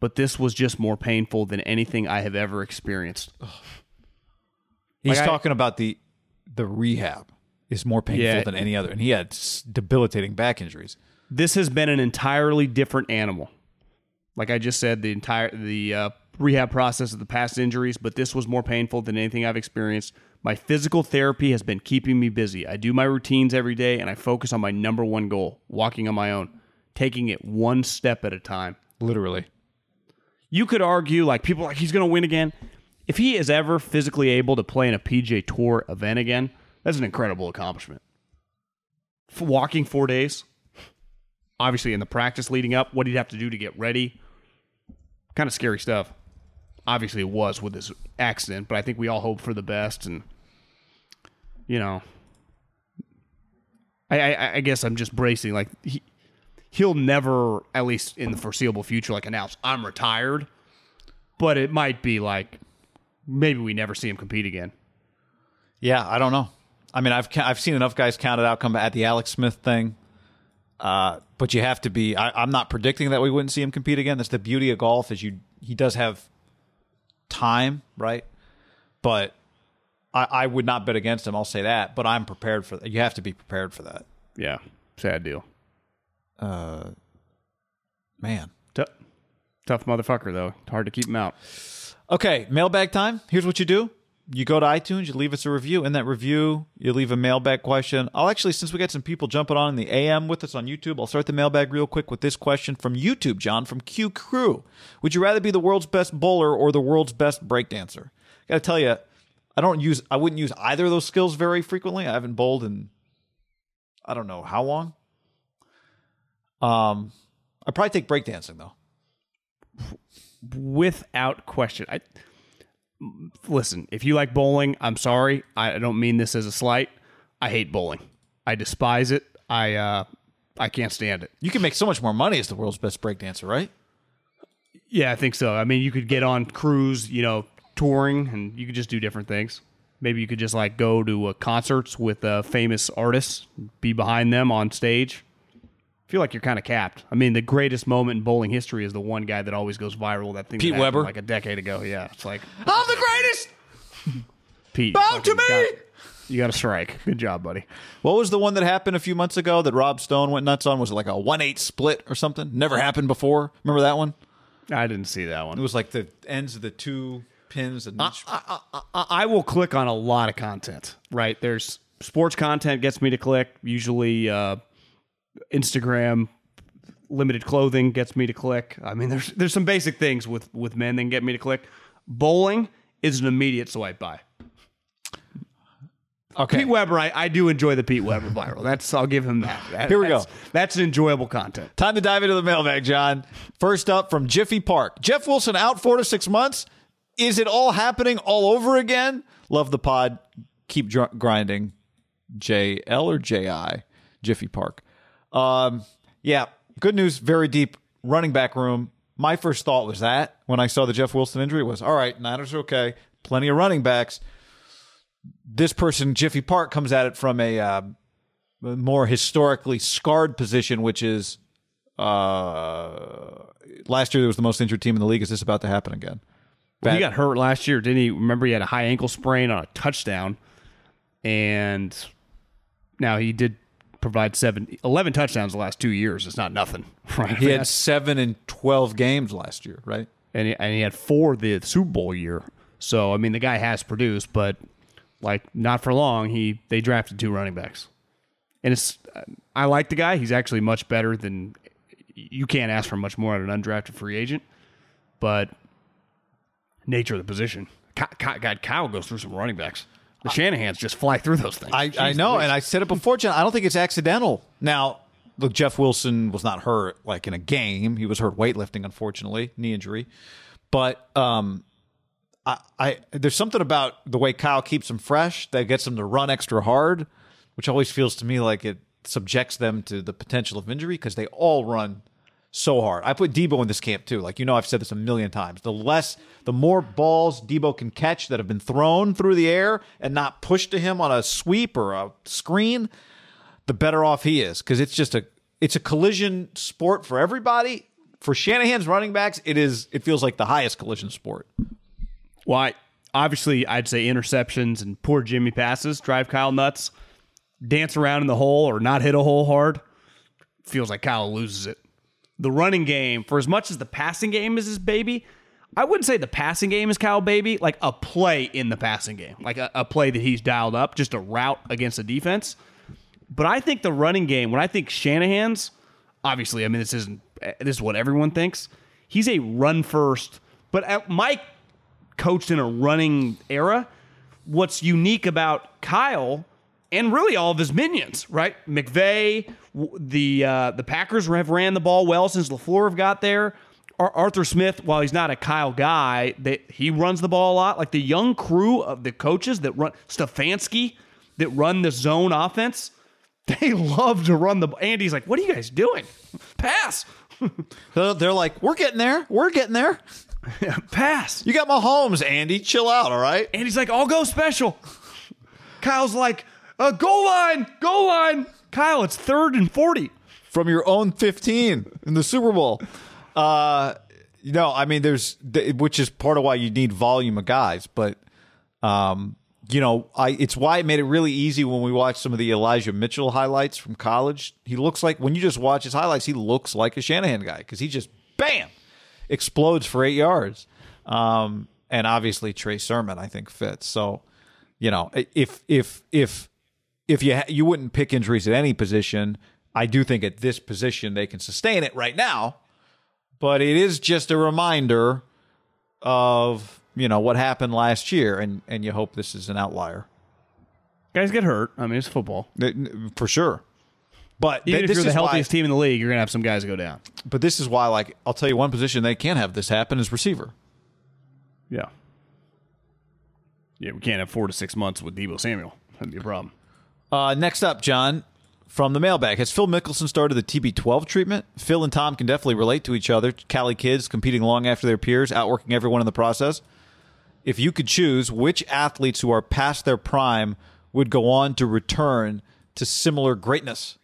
Speaker 2: but this was just more painful than anything I have ever experienced.
Speaker 1: He's
Speaker 2: Like, I-
Speaker 1: talking about the the rehab is more painful
Speaker 2: Yeah.
Speaker 1: than any other, and he had debilitating back injuries.
Speaker 2: This has been an entirely different animal. Like I just said, the entire the uh, rehab process of the past injuries, but this was more painful than anything I've experienced. My physical therapy has been keeping me busy. I do my routines every day, and I focus on my number one goal: walking on my own, taking it one step at a time.
Speaker 1: Literally,
Speaker 2: you could argue like people are like he's going to win again. If he is ever physically able to play in a PGA Tour event again, that's an incredible accomplishment. For walking four days, obviously in the practice leading up, what he'd have to do to get ready, kind of scary stuff. Obviously, it was with this accident, but I think we all hope for the best, and you know, I, I, I guess I'm just bracing. Like he, he'll never, at least in the foreseeable future, like announce I'm retired. But it might be like maybe we never see him compete again.
Speaker 1: yeah. I don't know. I mean, I've I've seen enough guys count it out come at the Alex Smith thing. Uh, but you have to be. I, I'm not predicting that we wouldn't see him compete again. That's the beauty of golf is you he does have time, right? But I, I would not bet against him. I'll say that. But I'm prepared for that. You have to be prepared for that,
Speaker 2: Yeah, sad deal.
Speaker 1: Uh, man.
Speaker 2: Tough, tough motherfucker though. Hard to keep him out.
Speaker 1: Okay, mailbag time. Here's what you do. You go to iTunes, you leave us a review. In that review, you leave a mailbag question. I'll actually, since we got some people jumping on in the AM with us on YouTube, I'll start the mailbag real quick with this question from YouTube, John, from Q Crew. Would you rather be the world's best bowler or the world's best breakdancer? I got to tell you, I don't use, I wouldn't use either of those skills very frequently. I haven't bowled in, I don't know how long. Um, I'd probably take breakdancing though.
Speaker 2: without question. I listen. If you like bowling, I'm sorry. I don't mean this as a slight. I hate bowling. I despise it. I uh, I can't stand it.
Speaker 1: You can make so much more money as the world's best breakdancer, right?
Speaker 2: Yeah, I think so. I mean, you could get on cruise, you know, touring, and you could just do different things. Maybe you could just like go to uh, concerts with uh, famous artists, be behind them on stage. I feel like you're kind of capped. I mean, the greatest moment in bowling history is the one guy that always goes viral. That thing,
Speaker 1: Pete
Speaker 2: happened,
Speaker 1: Weber?
Speaker 2: like a decade ago. Yeah, it's like
Speaker 1: I'm the greatest.
Speaker 2: Pete.
Speaker 1: Bow to me!
Speaker 2: got- you got a strike. Good job, buddy.
Speaker 1: What was the one that happened a few months ago that Rob Stone went nuts on? Was it like a one eight split or something? Never happened before. Remember that one?
Speaker 2: I didn't see that one.
Speaker 1: It was like the ends of the two pins and each-
Speaker 2: I, I will click on a lot of content. Right there's sports content gets me to click. Usually, uh, Instagram limited clothing gets me to click. I mean, there's there's some basic things with with men that get me to click. Bowling is an immediate swipe by.
Speaker 1: okay.
Speaker 2: Pete Weber, I, I do enjoy the Pete Weber viral. That's I'll give him that. That-
Speaker 1: Here we
Speaker 2: that's-
Speaker 1: go.
Speaker 2: That's an enjoyable content.
Speaker 1: Time to dive into the mailbag, John. First up from Jiffy Park. Jeff Wilson out four to six months. Is it all happening all over again? Love the pod. Keep dr- grinding. JL or JI? Jiffy Park. Um, yeah, good news. Very deep running back room. My first thought was that when I saw the Jeff Wilson injury was all right. Niners are okay. Plenty of running backs. This person, Jiffy Park, comes at it from a uh, more historically scarred position, which is uh, last year there was the most injured team in the league. Is this about to happen again?
Speaker 2: He got hurt last year, didn't he? Remember, he had a high ankle sprain on a touchdown, and now he did provide seven, 11 touchdowns the last two years. It's not nothing, right?
Speaker 1: He had seven in twelve games last year, right?
Speaker 2: and he, and he had four the Super Bowl year. So I mean, the guy has produced, but like not for long. He they drafted two running backs, and it's uh, I like the guy. He's actually much better than you can't ask for much more of an undrafted free agent, but nature of the position. God, Kyle goes through some running backs. The Shanahan's just fly through those things.
Speaker 1: I, I know,
Speaker 2: Louise.
Speaker 1: and I said it before, John. I don't think it's accidental. Now, look, Jeff Wilson was not hurt like in a game. He was hurt weightlifting, unfortunately, knee injury. But um, I, I there's something about the way Kyle keeps him fresh that gets him to run extra hard, which always feels to me like it subjects them to the potential of injury because they all run so hard. I put Deebo in this camp too. Like you know, I've said this a million times. The less, the more balls Deebo can catch that have been thrown through the air and not pushed to him on a sweep or a screen, the better off he is. Because it's just a, it's a collision sport for everybody. for Shanahan's running backs, it is it feels like the highest collision sport.
Speaker 2: Why? Obviously, I'd say interceptions and poor Jimmy passes drive Kyle nuts. Dance around in the hole or not hit a hole hard feels like Kyle loses it. The running game, for as much as the passing game is his baby, I wouldn't say the passing game is Kyle baby. Like a play in the passing game, like a, a play that he's dialed up, just a route against the defense. But I think the running game, when I think Shanahan's, obviously, I mean this isn't this is what everyone thinks. He's a run first, but Mike coached in a running era. What's unique about Kyle and really all of his minions, right? McVay, the uh, the Packers have ran the ball well since LaFleur have got there. Arthur Smith, while he's not a Kyle guy, that he runs the ball a lot. Like the young crew of the coaches that run Stefanski that run the zone offense, they love to run the. Andy's like, "What are you guys doing? Pass."
Speaker 1: They're like, "We're getting there. We're getting there."
Speaker 2: Pass.
Speaker 1: You got Mahomes, Andy. Chill out, all right?
Speaker 2: Andy's like, "I'll go special." Kyle's like, uh, "Goal line, goal line." Kyle, it's third and forty
Speaker 1: from your own fifteen in the Super Bowl. Uh, you know, I mean, there's which is part of why you need volume of guys, but um, you know, I it's why it made it really easy when we watched some of the Elijah Mitchell highlights from college. He looks like when you just watch his highlights, he looks like a Shanahan guy because he just bam explodes for eight yards. Um, and obviously Trey Sermon, I think fits. So, you know, if if if if you ha- you wouldn't pick injuries at any position, I do think at this position they can sustain it right now but it is just a reminder of you know what happened last year, and and you hope this is an outlier.
Speaker 2: Guys get hurt. I mean, it's football
Speaker 1: for sure. But
Speaker 2: even
Speaker 1: th-
Speaker 2: if you're the healthiest
Speaker 1: why,
Speaker 2: team in the league, you're gonna have some guys go down.
Speaker 1: But this is why, like, I'll tell you one position they can't have this happen is receiver.
Speaker 2: Yeah. Yeah, we can't have four to six months with Deebo Samuel. That'd be a problem.
Speaker 1: Uh, next up, John, from the mailbag. Has Phil Mickelson started the TB12 treatment? Phil and Tom can definitely relate to each other. Cali kids competing long after their peers, outworking everyone in the process. If you could choose, which athletes who are past their prime would go on to return to similar greatness?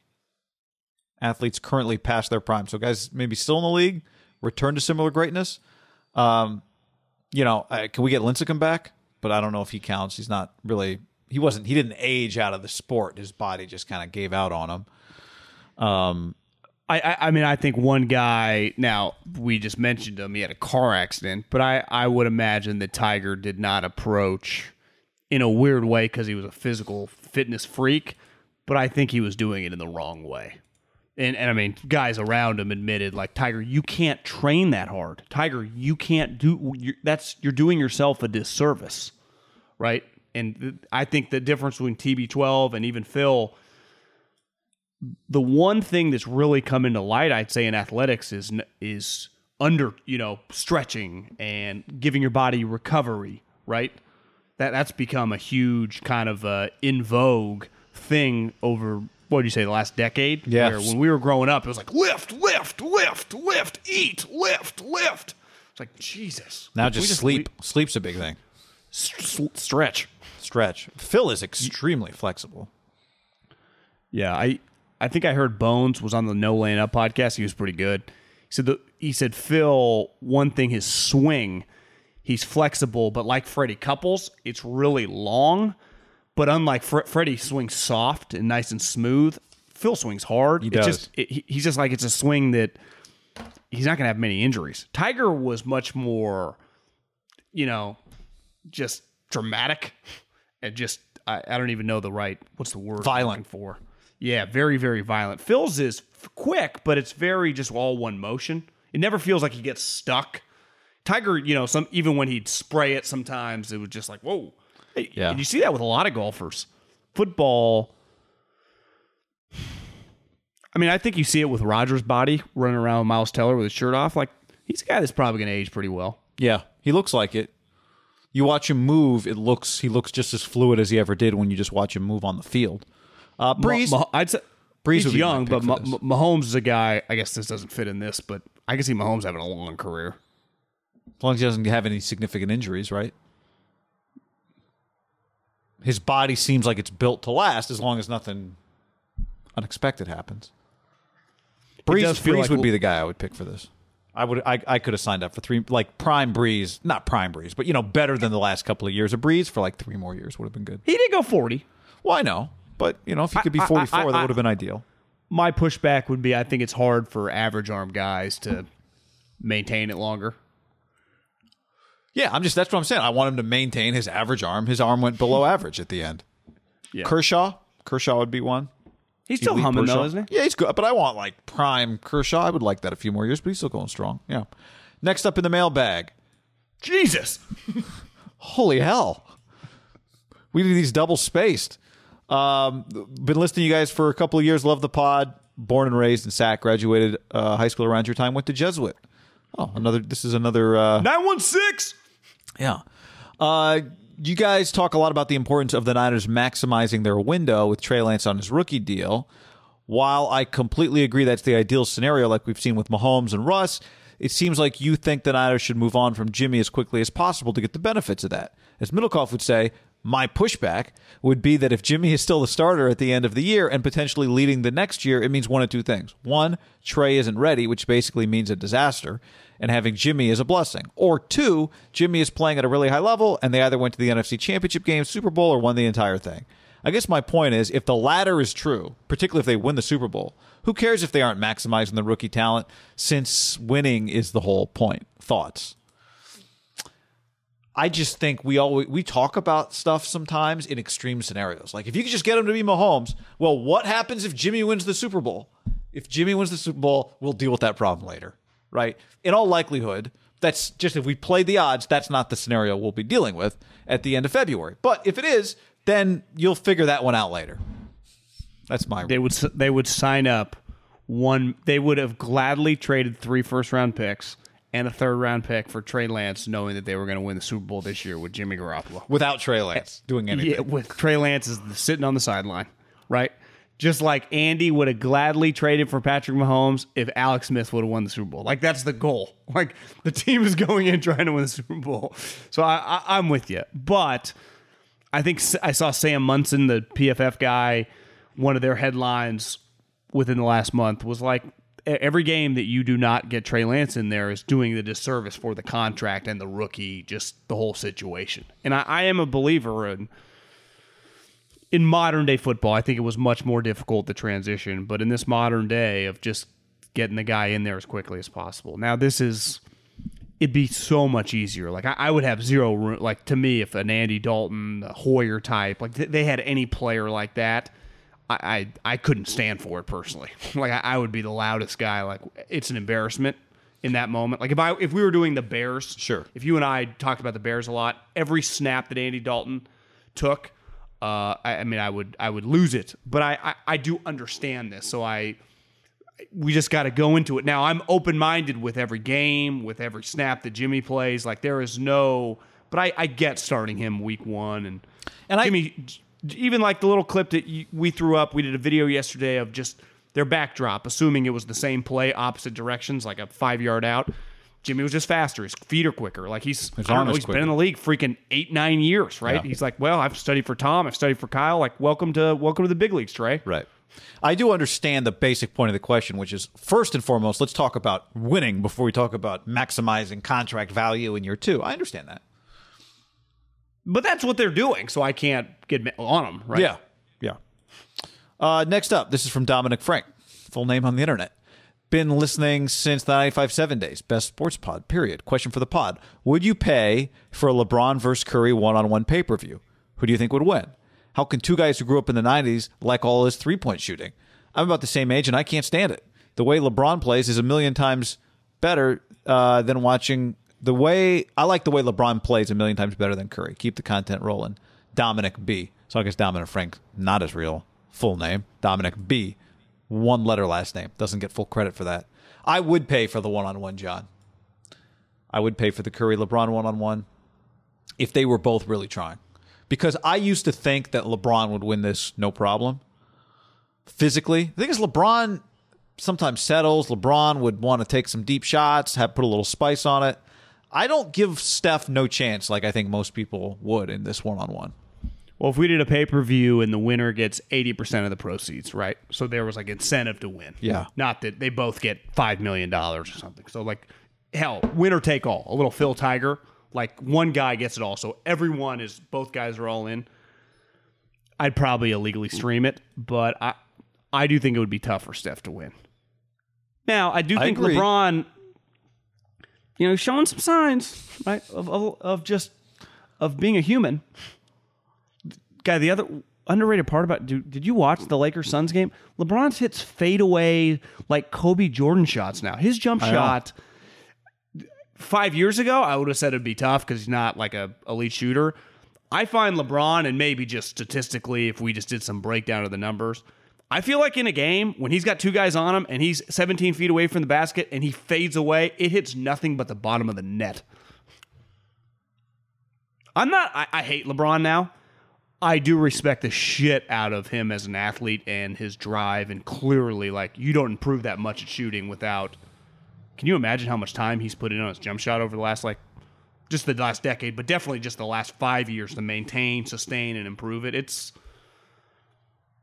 Speaker 1: Athletes currently past their prime. So, guys, maybe still in the league, return to similar greatness. Um, you know, can we get Lincecum back? But I don't know if he counts. He's not really he wasn't he didn't age out of the sport. His body just kind of gave out on him.
Speaker 2: Um, I, I, I mean I think one guy. Now we just mentioned him. He had a car accident, but I I would imagine that Tiger did not approach in a weird way because he was a physical fitness freak. But I think he was doing it in the wrong way. And, and I mean, guys around him admitted, like Tiger, you can't train that hard. Tiger, you can't do. You're, that's you're doing yourself a disservice, right? And I think the difference between TB12 and even Phil, the one thing that's really come into light, I'd say, in athletics is is under you know stretching and giving your body recovery. Right, that that's become a huge kind of uh, in vogue thing over what do you say the last decade?
Speaker 1: Yeah.
Speaker 2: When we were growing up, it was like lift, lift, lift, lift, eat, lift, lift. It's like Jesus.
Speaker 1: Now just, just sleep. Sleep's a big thing.
Speaker 2: stretch
Speaker 1: stretch. Phil is extremely flexible.
Speaker 2: Yeah, I I think I heard Bones was on the No Laying Up podcast. He was pretty good. He said the, he said Phil one thing his swing, he's flexible, but like Freddie Couples, it's really long. But unlike Fre- Freddie swings soft and nice and smooth, Phil swings hard.
Speaker 1: He
Speaker 2: it's
Speaker 1: does.
Speaker 2: Just, it, he's just like it's a swing that he's not going to have many injuries. Tiger was much more, you know, just dramatic and just I, I don't even know the right what's the word
Speaker 1: violent
Speaker 2: for. Yeah, very very violent. Phil's is quick, but it's very just all one motion. It never feels like he gets stuck. Tiger, you know, some even when he'd spray it, sometimes it was just like whoa.
Speaker 1: Yeah,
Speaker 2: and you see that with a lot of golfers. Football. I mean, I think you see it with Rodgers' body running around with Miles Teller with his shirt off. Like he's a guy that's probably going to age pretty well.
Speaker 1: Yeah, he looks like it you watch him move, it looks he looks just as fluid as he ever did when you just watch him move on the field. Uh, Brees,
Speaker 2: Ma- Ma- I'd say Brees he's young, but Ma- Mahomes is a guy. I guess this doesn't fit in this, but I can see Mahomes having a long career
Speaker 1: as long as he doesn't have any significant injuries, right? His body seems like it's built to last as long as nothing unexpected happens. Brees, Brees like would be the guy I would pick for this. I would I, I could have signed up for three like prime Brees, not prime Brees, but you know better than the last couple of years. A Brees for like three more years would have been good.
Speaker 2: He did go 40.
Speaker 1: Well, I know, but you know if he could be
Speaker 2: I-
Speaker 1: 44, that would have been ideal.
Speaker 2: My pushback would be I think it's hard for average arm guys to maintain it longer.
Speaker 1: Yeah, I'm just that's what I'm saying. I want him to maintain his average arm. His arm went below average at the end.
Speaker 2: Yeah.
Speaker 1: Kershaw, Kershaw would be one.
Speaker 2: He's still humming
Speaker 1: Kershaw.
Speaker 2: though, isn't he?
Speaker 1: Yeah, he's good, but I want like prime Kershaw. I would like that a few more years, but he's still going strong. Yeah. Next up in the mailbag.
Speaker 2: Jesus.
Speaker 1: Holy hell. We do these double spaced. Um, been listening to you guys for a couple of years. Love the pod. Born and raised in Sac. Graduated uh, high school around your time. Went to Jesuit. Oh, another. This is another. Uh,
Speaker 2: 916.
Speaker 1: yeah. Uh, you guys talk a lot about the importance of the Niners maximizing their window with Trey Lance on his rookie deal. While I completely agree that's the ideal scenario, like we've seen with Mahomes and Russ, it seems like you think the Niners should move on from Jimmy as quickly as possible to get the benefits of that. As Middlekauff would say, my pushback would be that if Jimmy is still the starter at the end of the year and potentially leading the next year, it means one of two things. One, Trey isn't ready, which basically means a disaster, and having Jimmy is a blessing. Or two, Jimmy is playing at a really high level and they either went to the NFC Championship game, Super Bowl, or won the entire thing. I guess my point is if the latter is true, particularly if they win the Super Bowl, who cares if they aren't maximizing the rookie talent since winning is the whole point? Thoughts? I just think we always we talk about stuff sometimes in extreme scenarios. Like if you could just get him to be Mahomes, well, what happens if Jimmy wins the Super Bowl? If Jimmy wins the Super Bowl, we'll deal with that problem later, right? In all likelihood, that's just if we play the odds, that's not the scenario we'll be dealing with at the end of February. But if it is, then you'll figure that one out later. That's my
Speaker 2: They would they would sign up one they would have gladly traded three first round picks and a third round pick for Trey Lance knowing that they were going to win the Super Bowl this year with Jimmy Garoppolo.
Speaker 1: without Trey Lance eh, doing anything.
Speaker 2: Yeah, with Trey Lance is sitting on the sideline, right? Just like Andy would have gladly traded for Patrick Mahomes if Alex Smith would have won the Super Bowl. Like that's the goal. Like the team is going in trying to win the Super Bowl. So I, I, I'm with you, but I think I saw Sam Monson, the PFF guy, one of their headlines within the last month was like every game that you do not get Trey Lance in there is doing the disservice for the contract and the rookie, just the whole situation. And I, I am a believer in in modern day football. I think it was much more difficult to transition, but in this modern day of just getting the guy in there as quickly as possible. Now this is it'd be so much easier. Like I, I would have zero room. Like to me, if an Andy Dalton, a Hoyer type, like th- they had any player like that, I I, I couldn't stand for it personally. like I, I would be the loudest guy. Like it's an embarrassment in that moment. Like if I if we were doing the Bears,
Speaker 1: Sure.
Speaker 2: If you and I talked about the Bears a lot, every snap that Andy Dalton took, uh, I, I mean, I would I would lose it. But I I, I do understand this, so I we just got to go into it. Now, I'm open minded with every game, with every snap that Jimmy plays. Like, there is no, but I, I get starting him week one. And,
Speaker 1: And I-
Speaker 2: Jimmy, j- even like the little clip that you, we threw up, we did a video yesterday of just their backdrop, assuming it was the same play, opposite directions, like a five yard out. Jimmy was just faster. His feet are quicker. Like he's, I don't know,
Speaker 1: is
Speaker 2: he's been in the league freaking eight, nine years, right?
Speaker 1: Yeah.
Speaker 2: He's like, well, I've studied for Tom, I've studied for Kyle. Like, welcome to welcome to the big leagues, Trey.
Speaker 1: Right. I do understand the basic point of the question, which is first and foremost, let's talk about winning before we talk about maximizing contract value in year two. I understand that.
Speaker 2: But that's what they're doing, so I can't get on them, right?
Speaker 1: Yeah. Yeah. Uh, next up, this is from Dominic Frank, full name on the internet. Been listening since the 95.7 days. Best sports pod, period. Question for the pod. Would you pay for a LeBron versus Curry one on one pay per view? Who do you think would win? How can two guys who grew up in the 90s like all his three point shooting? I'm about the same age and I can't stand it. The way LeBron plays is a million times better uh, than watching. The way I like the way LeBron plays a million times better than Curry. Keep the content rolling. Dominic B. So I guess Dominic Frank, not his real full name. Dominic B. One letter last name. Doesn't get full credit for that. I would pay for the one on one, John. I would pay for the Curry LeBron one on one if they were both really trying. Because I used to think that LeBron would win this no problem. Physically, the thing is, LeBron sometimes settles. LeBron would want to take some deep shots, have put a little spice on it. I don't give Steph no chance like I think most people would in this one on one.
Speaker 2: Well, if we did a pay per view and the winner gets eighty percent of the proceeds, right? So there was like incentive to win.
Speaker 1: Yeah.
Speaker 2: Not that they both get five million dollars or something. So like hell, winner take all. A little Phil Tiger, like one guy gets it all. So everyone is both guys are all in. I'd probably illegally stream it, but I I do think it would be tough for Steph to win. Now, I do
Speaker 1: I
Speaker 2: think
Speaker 1: agree.
Speaker 2: LeBron, you know, showing some signs, right, of, of of just of being a human. Guy, the other underrated part about dude, did you watch the Lakers Suns game? LeBron's hits fade away like Kobe Jordan shots now. His jump shot five years ago, I would have said it'd be tough because he's not like a elite shooter. I find LeBron, and maybe just statistically, if we just did some breakdown of the numbers, I feel like in a game when he's got two guys on him and he's 17 feet away from the basket and he fades away, it hits nothing but the bottom of the net. I'm not. I, I hate LeBron now. I do respect the shit out of him as an athlete and his drive, and clearly, like you don't improve that much at shooting without. Can you imagine how much time he's put in on his jump shot over the last like, just the last decade, but definitely just the last five years to maintain, sustain, and improve it? It's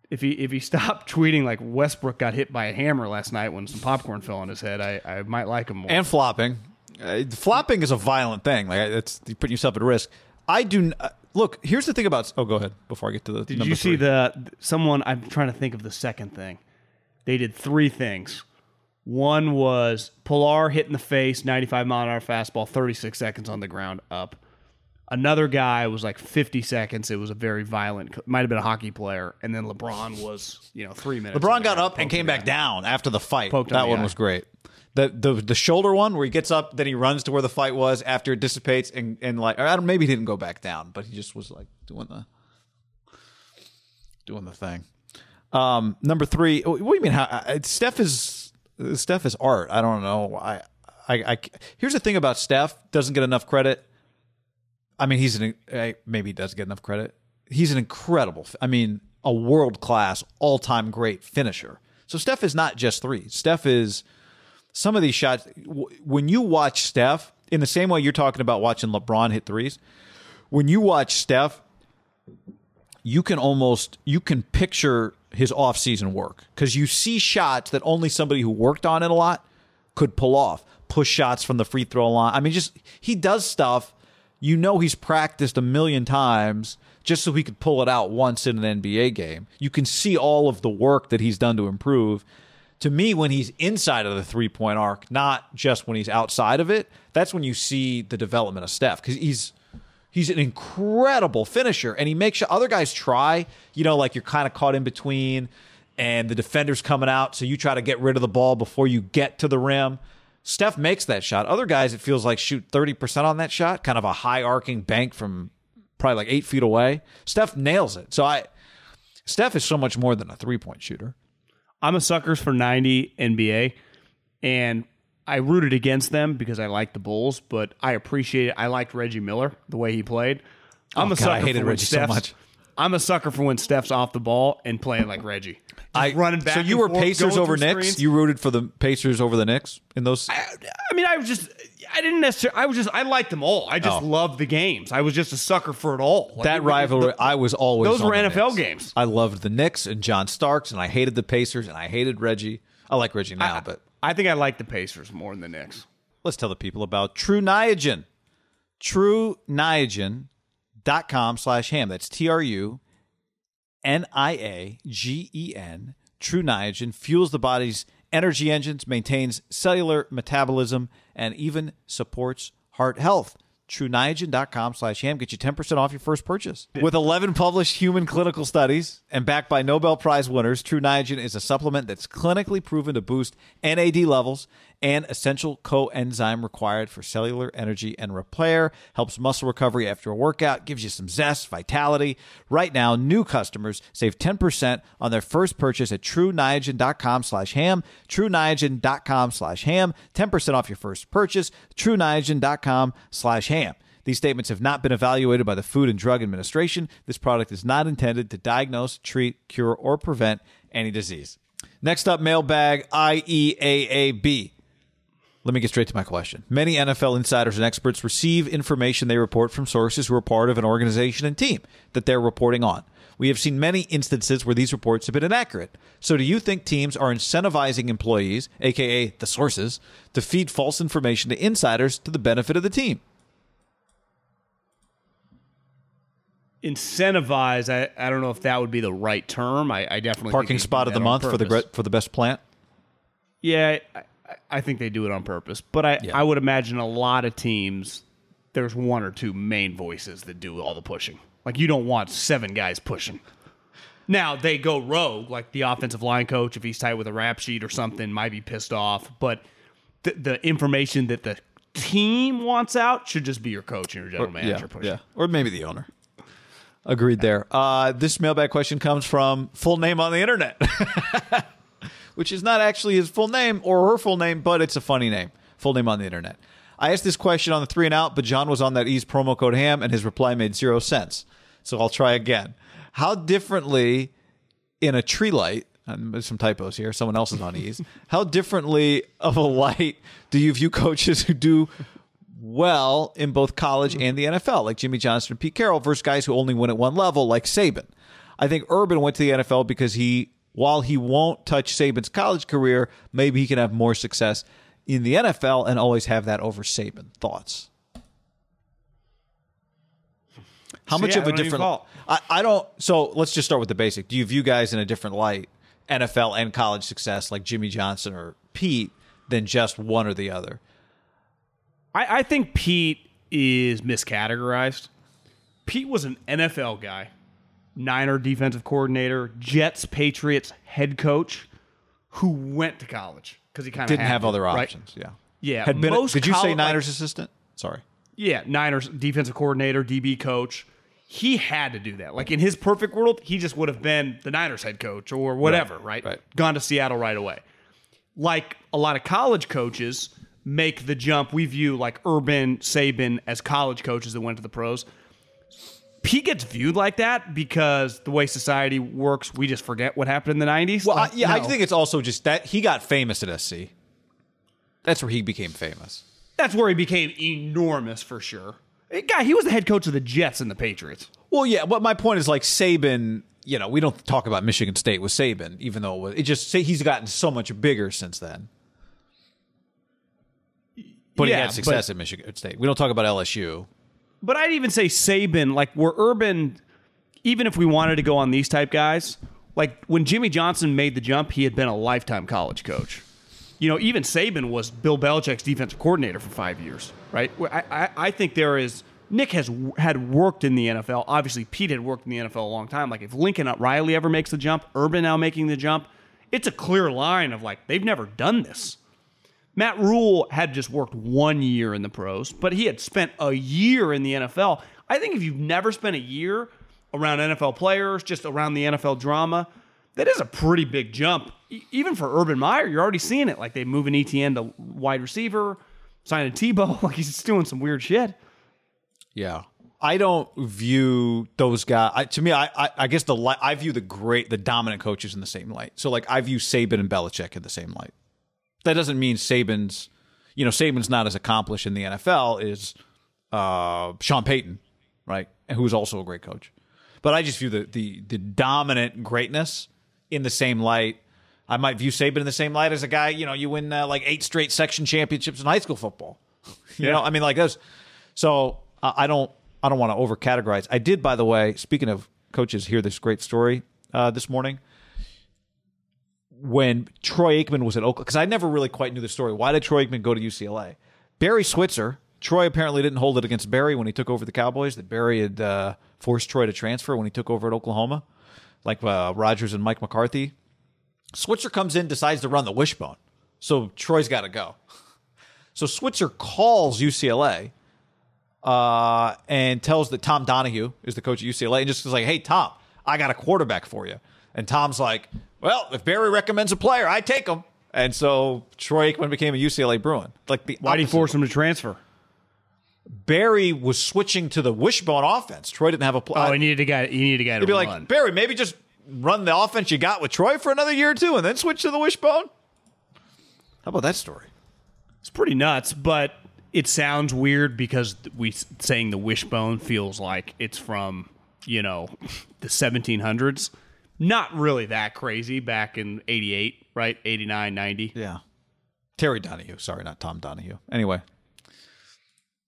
Speaker 2: if he if he stopped tweeting like Westbrook got hit by a hammer last night when some popcorn fell on his head, I, I might like him more.
Speaker 1: and flopping. Uh, flopping is a violent thing. Like it's you're putting yourself at risk. I do uh, look. Here's the thing about. Oh, go ahead before I get to the.
Speaker 2: Did
Speaker 1: number
Speaker 2: you see
Speaker 1: three.
Speaker 2: the someone? I'm trying to think of the second thing. They did three things. One was Pillar hit in the face, 95 mile an hour fastball, 36 seconds on the ground up. Another guy was like 50 seconds. It was a very violent, might have been a hockey player. And then LeBron was, you know, three minutes.
Speaker 1: LeBron got up and came back down after the fight.
Speaker 2: Poked on
Speaker 1: that
Speaker 2: the
Speaker 1: one
Speaker 2: eye.
Speaker 1: was great. The, the the shoulder one where he gets up, then he runs to where the fight was after it dissipates, and, and like or I don't maybe he didn't go back down, but he just was like doing the doing the thing. Um, number three. What do you mean? How Steph is Steph is art. I don't know. I, I I here's the thing about Steph doesn't get enough credit. I mean, he's an eh, maybe he does get enough credit. He's an incredible. I mean, a world class, all time great finisher. So Steph is not just three. Steph is some of these shots. When you watch Steph, in the same way you're talking about watching LeBron hit threes, when you watch Steph, you can almost you can picture his off-season work because you see shots that only somebody who worked on it a lot could pull off. Push shots from the free throw line. I mean, just he does stuff. You know, he's practiced a million times just so he could pull it out once in an NBA game. You can see all of the work that he's done to improve. To me, when he's inside of the three point arc, not just when he's outside of it, that's when you see the development of Steph because he's He's an incredible finisher, and he makes other guys try. You know, like you're kind of caught in between, and the defender's coming out, so you try to get rid of the ball before you get to the rim. Steph makes that shot. Other guys, it feels like shoot 30% on that shot, kind of a high arcing bank from probably like eight feet away. Steph nails it. So I, Steph is so much more than a three point shooter.
Speaker 2: I'm a suckers for 90 NBA, and I rooted against them because I like the Bulls, but I appreciate it. I liked Reggie Miller the way he played. I'm
Speaker 1: Oh,
Speaker 2: a
Speaker 1: God, I
Speaker 2: sucker
Speaker 1: hated
Speaker 2: for when
Speaker 1: Reggie so
Speaker 2: Steph's,
Speaker 1: much.
Speaker 2: I'm a sucker for when Steph's off the ball and playing like Reggie. Just
Speaker 1: I
Speaker 2: running back.
Speaker 1: So you were
Speaker 2: forth,
Speaker 1: Pacers over Knicks.
Speaker 2: screens.
Speaker 1: You rooted for the Pacers over the Knicks in those.
Speaker 2: I, I mean, I was just. I didn't necessarily. I was just. I liked them all. I just
Speaker 1: Oh.
Speaker 2: loved the games. I was just a sucker for it all. Like,
Speaker 1: that rivalry, I was always.
Speaker 2: those
Speaker 1: on
Speaker 2: were
Speaker 1: the
Speaker 2: NFL
Speaker 1: Knicks.
Speaker 2: games.
Speaker 1: I loved the Knicks and John Starks, and I hated the Pacers, and I hated Reggie. I like Reggie now, but
Speaker 2: I think I like the Pacers more than the Knicks.
Speaker 1: let's tell the people about Tru Niagen. TruNiagen.com slash ham. That's T R U N I A G E N. Tru Niagen fuels the body's energy engines, maintains cellular metabolism, and even supports heart health. TruNiagen.com slash ham. Get you 10% off your first purchase. With 11 published human clinical studies and backed by Nobel Prize winners, Tru Niagen is a supplement that's clinically proven to boost NAD levels and essential coenzyme required for cellular energy and repair, helps muscle recovery after a workout, gives you some zest, vitality. Right now, new customers save 10% on their first purchase at truniagen.com slash ham, truniagen.com slash ham, 10% off your first purchase, truniagen.com slash ham. These statements have not been evaluated by the Food and Drug Administration. This product is not intended to diagnose, treat, cure, or prevent any disease. Next up, mailbag IEAAB. Let me get straight to my question. Many NFL insiders and experts receive information they report from sources who are part of an organization and team that they're reporting on. We have seen many instances where these reports have been inaccurate. So, do you think teams are incentivizing employees, aka the sources, to feed false information to insiders to the benefit of the team?
Speaker 2: Incentivize. I, I don't know if that would be the right term. I, I definitely think
Speaker 1: Parking spot of the month for the for the best plant.
Speaker 2: Yeah, I, I think they do it on purpose. But I,
Speaker 1: Yeah.
Speaker 2: I would imagine a lot of teams, there's one or two main voices that do all the pushing. Like you don't want seven guys pushing. Now they go rogue, like the offensive line coach, if he's tight with a rap sheet or something, might be pissed off. But the, the information that the team wants out should just be your coach and your general manager pushing.
Speaker 1: or maybe the owner. Agreed there. Uh, this mailbag question comes from full name on the internet, which is not actually his full name or her full name, but it's a funny name. Full name on the internet. I asked this question on the three and out, but John was on that Ease promo code ham, and his reply made zero sense. So I'll try again. How differently in a tree light? And there's some typos here. Someone else is on ease. How differently of a light do you view coaches who do well in both college and the NFL, like Jimmy Johnson and Pete Carroll, versus guys who only win at one level, like Saban. I think Urban went to the NFL because he, while he won't touch Saban's college career, maybe he can have more success in the NFL and always have that over Saban. Thoughts? How much
Speaker 2: See,
Speaker 1: of a different? I, I don't. So let's just start with the basic. Do you view guys in a different light, NFL and college success, like Jimmy Johnson or Pete, than just one or the other?
Speaker 2: I, I think Pete is miscategorized. Pete was an NFL guy, Niner defensive coordinator, Jets, Patriots head coach, who went to college because he kind of
Speaker 1: Didn't have other
Speaker 2: right?
Speaker 1: options. Yeah.
Speaker 2: Yeah,
Speaker 1: Had been.
Speaker 2: most
Speaker 1: did you say Niners assistant? Sorry.
Speaker 2: Yeah, Niners defensive coordinator, DB coach. He had to do that. Like in his perfect world, he just would have been the Niners head coach or whatever, right?
Speaker 1: right.
Speaker 2: Gone to Seattle right away. Like a lot of college coaches make the jump. We view like Urban, Saban as college coaches that went to the pros. Pete gets viewed like that because the way society works, we just forget what happened in the 90s.
Speaker 1: Well, I,
Speaker 2: Like,
Speaker 1: yeah, I think it's also just that he got famous at SC. That's where he became famous.
Speaker 2: that's where he became enormous for sure. Guy, he was the head coach of the Jets and the Patriots.
Speaker 1: Well, yeah, but my point is like Saban. You know, we don't talk about Michigan State with Saban, even though it, was, it just he's gotten so much bigger since then. But he had success
Speaker 2: but-
Speaker 1: at Michigan State. We don't talk about LSU.
Speaker 2: But I'd even say Saban, like where Urban, even if we wanted to go on these type guys, like when Jimmy Johnson made the jump, he had been a lifetime college coach. You know, even Saban was Bill Belichick's defensive coordinator for five years, right? I, I, I think there is Nick has had worked in the NFL. Obviously, Pete had worked in the NFL a long time. Like if Lincoln Riley ever makes the jump, Urban now making the jump, it's a clear line of like they've never done this. Matt Rhule had just worked one year in the pros, but he had spent a year in the NFL. I think if you've never spent a year around NFL players, just around the NFL drama, that is a pretty big jump. Even for Urban Meyer, you're already seeing it. Like they move an ETN to wide receiver, signing Tebow, like he's just doing some weird shit.
Speaker 1: Yeah. I don't view those guys. I, to me, I, I, I guess the I view the great, the dominant coaches in the same light. So, like, I view Saban and Belichick in the same light. That doesn't mean Saban's, you know, Saban's not as accomplished in the NFL as uh, Sean Payton, right? And who's also a great coach. But I just view the the the dominant greatness in the same light. I might view Saban in the same light as a guy. You know, you win uh, like eight straight section championships in high school football. You know, I mean, like this. So uh, I don't I don't want to over categorize. I did, by the way. Speaking of coaches, hear this great story uh, this morning when Troy Aikman was at Oakland, because I never really quite knew the story. Why did Troy Aikman go to UCLA? Barry Switzer, Troy apparently didn't hold it against Barry when he took over the Cowboys, that Barry had uh, forced Troy to transfer when he took over at Oklahoma, like uh, Rodgers and Mike McCarthy. Switzer comes in, decides to run the wishbone. So Troy's got to go. So Switzer calls UCLA uh, and tells that Tom Donahue is the coach at UCLA and just is like, hey, Tom, I got a quarterback for you. And Tom's like, well, if Barry recommends a player, I take him. And so Troy Aikman became a UCLA Bruin. Like the
Speaker 2: Why did he force him to transfer?
Speaker 1: Barry was switching to the wishbone offense. Troy didn't have a play.
Speaker 2: Oh, he needed a guy. He needed a guy to
Speaker 1: He'd be
Speaker 2: run.
Speaker 1: like, Barry, maybe just run the offense you got with Troy for another year or two and then switch to the wishbone. How about that story?
Speaker 2: It's pretty nuts, but it sounds weird because we saying the wishbone feels like it's from you know, the 1700s. Not really that crazy back in 88, right? 89, 90.
Speaker 1: Yeah. Terry Donahue. Sorry, not Tom Donahue. Anyway,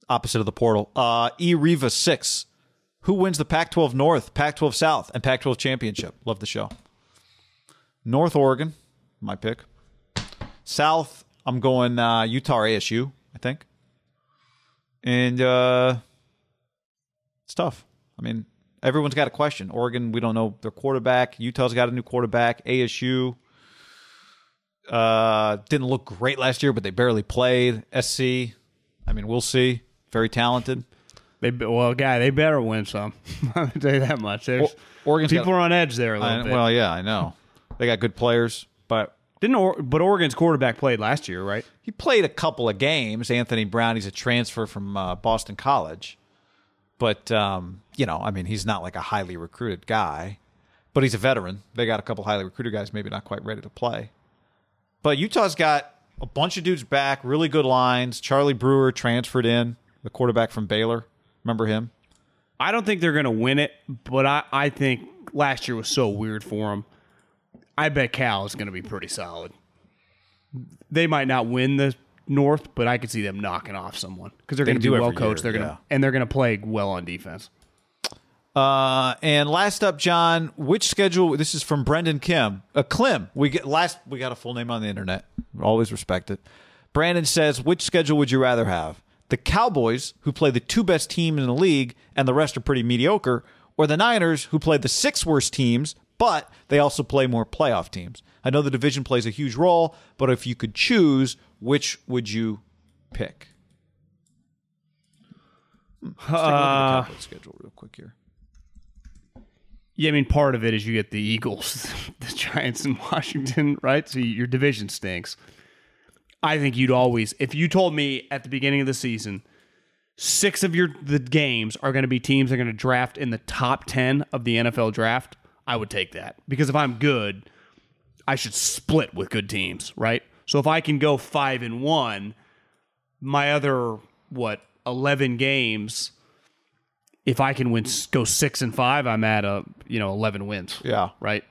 Speaker 1: opposite of the portal. Uh, E Riva 6. Who wins the Pac 12 North, Pac 12 South, and Pac 12 Championship? Love the show. North Oregon, my pick. South, I'm going uh, Utah ASU, I think. And uh, it's tough. I mean, everyone's got a question. Oregon, we don't know their quarterback. Utah's got a new quarterback. ASU uh, didn't look great last year, but they barely played. SC, I mean, we'll see. Very talented.
Speaker 2: They well, guy, they better win some. I'll tell you that much. There's,
Speaker 1: Oregon's
Speaker 2: people
Speaker 1: got,
Speaker 2: are on edge there a little
Speaker 1: I-
Speaker 2: bit.
Speaker 1: well, yeah, I know. They got good players, but
Speaker 2: Didn't or- but Oregon's quarterback played last year, right?
Speaker 1: he played a couple of games. Anthony Brown, he's a transfer from uh, Boston College, but um, you know, I mean, he's not like a highly recruited guy, but he's a veteran. They got a couple highly recruited guys, maybe not quite ready to play. But Utah's got a bunch of dudes back, really good lines. Charlie Brewer transferred in, the quarterback from Baylor. Remember him?
Speaker 2: I don't think they're going to win it, but I, I think last year was so weird for them. I bet Cal is going to be pretty solid. They might not win the North, but I could see them knocking off someone because they're
Speaker 1: They
Speaker 2: going to be well coached.
Speaker 1: year,
Speaker 2: They're going
Speaker 1: yeah.
Speaker 2: to and they're going to play well on defense.
Speaker 1: Uh, and last up, John, which schedule? This is from Brendan Kim. Uh, Klim. We get last. We got a full name on the internet. Always respect it. Brandon says, which schedule would you rather have? The Cowboys, who play the two best teams in the league, and the rest are pretty mediocre, or the Niners, who play the six worst teams, but they also play more playoff teams. I know the division plays a huge role, but if you could choose, which would you pick? Let's take a look at the uh, Cowboys schedule real quick here.
Speaker 2: Yeah, I mean, part of it is you get the Eagles, the Giants, and Washington, right? So your division stinks. I think you'd always, if you told me at the beginning of the season, six of your the games are going to be teams that are going to draft in the top ten of the NFL draft, I would take that because if I'm good, I should split with good teams, right? So if I can go five and one, my other what eleven games, if I can win go six and five, I'm at a you know eleven wins.
Speaker 1: Yeah.
Speaker 2: right.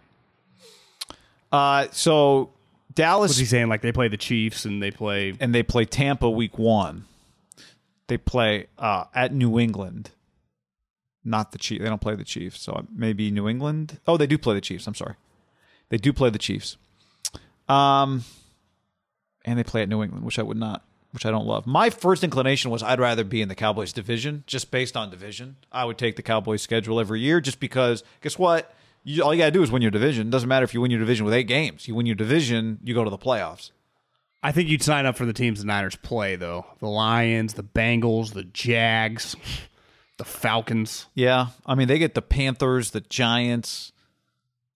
Speaker 1: Uh, so Dallas
Speaker 2: What's he saying? Like they play the Chiefs and they play.
Speaker 1: and they play Tampa week one. They play uh, at New England, not the Chiefs. They don't play the Chiefs, so maybe New England. Oh, they do play the Chiefs. I'm sorry, they do play the Chiefs. Um, and they play at New England, which I would not, which I don't love. My first inclination was I'd rather be in the Cowboys division, just based on division. I would take the Cowboys schedule every year, just because. Guess what? You, all you gotta do is win your division. Doesn't matter if you win your division with eight games. You win your division, you go to the playoffs.
Speaker 2: I think you'd sign up for the teams the Niners play though. The Lions, the Bengals, the Jags, the Falcons.
Speaker 1: Yeah, I mean they get the Panthers, the Giants,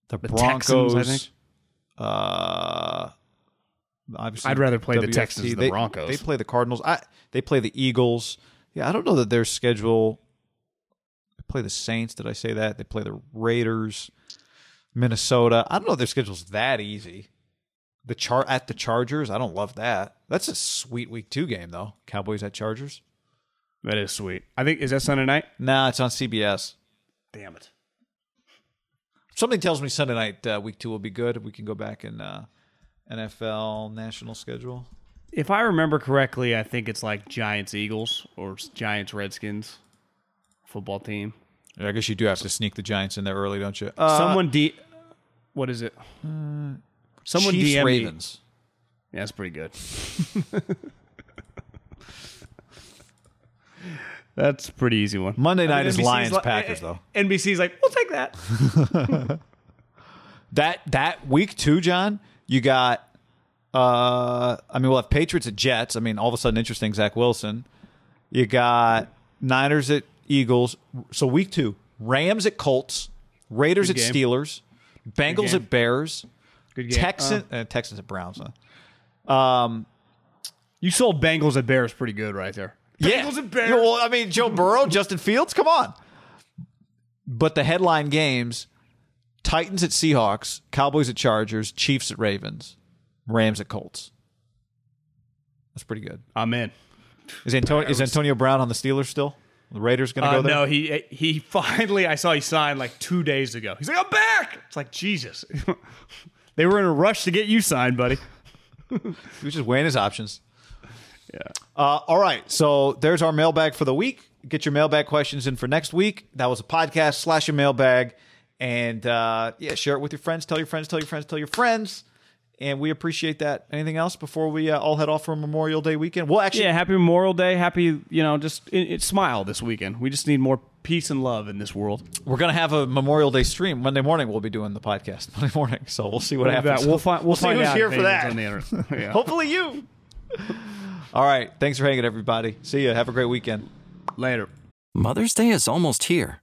Speaker 1: the, Broncos.
Speaker 2: Texans, I think.
Speaker 1: Uh, obviously,
Speaker 2: I'd rather play the Texans than the
Speaker 1: They-
Speaker 2: Broncos.
Speaker 1: They play the Cardinals. I they play the Eagles. Yeah, I don't know that their schedule. They play the Saints. Did I say that? They play the Raiders, Minnesota. I don't know if their schedule's that easy. The char at the Chargers. I don't love that. That's a sweet week two game though. Cowboys at Chargers.
Speaker 2: That is sweet. I think is that Sunday night.
Speaker 1: Nah, it's on CBS.
Speaker 2: Damn it.
Speaker 1: Something tells me Sunday night uh, week two will be good. We can go back and uh, NFL national schedule.
Speaker 2: If I remember correctly, I think it's like Giants Eagles or Giants Redskins football team.
Speaker 1: Yeah, I guess you do have to sneak the Giants in there early, don't you? Uh,
Speaker 2: Someone D. What is it? Someone
Speaker 1: Chiefs
Speaker 2: DM me-
Speaker 1: Ravens.
Speaker 2: Yeah, that's pretty good. that's a pretty easy one.
Speaker 1: Monday night is
Speaker 2: NBC's
Speaker 1: Lions
Speaker 2: li-
Speaker 1: Packers though.
Speaker 2: NBC's like, we'll take that.
Speaker 1: That that week two, John, you got. Uh, I mean, we'll have Patriots at Jets. I mean, all of a sudden, interesting. Zach Wilson. You got Niners at Eagles. So week two, Rams at Colts, Raiders
Speaker 2: Good
Speaker 1: at
Speaker 2: game.
Speaker 1: Steelers, Bengals at Bears,
Speaker 2: Good game.
Speaker 1: Texan, uh, Texans at Browns. Huh? Um,
Speaker 2: You sold Bengals at Bears pretty good right there.
Speaker 1: yeah.
Speaker 2: Bengals and Bears.
Speaker 1: Yeah, well, I mean, Joe Burrow, Justin Fields, come on. But the headline games: Titans at Seahawks, Cowboys at Chargers, Chiefs at Ravens, Rams at Colts. That's pretty good.
Speaker 2: I'm in.
Speaker 1: Is Antonio is Antonio Brown on the Steelers still? The Raiders going to
Speaker 2: Uh,
Speaker 1: go there?
Speaker 2: no, he he finally I saw he signed like two days ago. He's like, I'm back. It's like Jesus. they were in a rush to get you signed, buddy.
Speaker 1: He was just weighing his options. Yeah. Uh, all right. So there's our mailbag for the week. Get your mailbag questions in for next week. That was a podcast slash a mailbag. And uh, yeah, share it with your friends. Tell your friends, tell your friends, tell your friends. And we appreciate that. Anything else before we uh, all head off for Memorial Day weekend? Well, actually,
Speaker 2: Yeah, happy Memorial Day. Happy, you know, just it, it, smile this weekend. We just need more peace and love in this world.
Speaker 1: we're going to have a Memorial Day stream. Monday morning, we'll be doing the podcast. Monday morning. So we'll see what
Speaker 2: We'll,
Speaker 1: happens.
Speaker 2: we'll find we'll,
Speaker 1: see
Speaker 2: find
Speaker 1: who's here for that.
Speaker 2: on the. Yeah.
Speaker 1: Hopefully you. all right. Thanks for hanging, everybody. See you. Have a great weekend.
Speaker 2: Later.
Speaker 3: Mother's Day is almost here,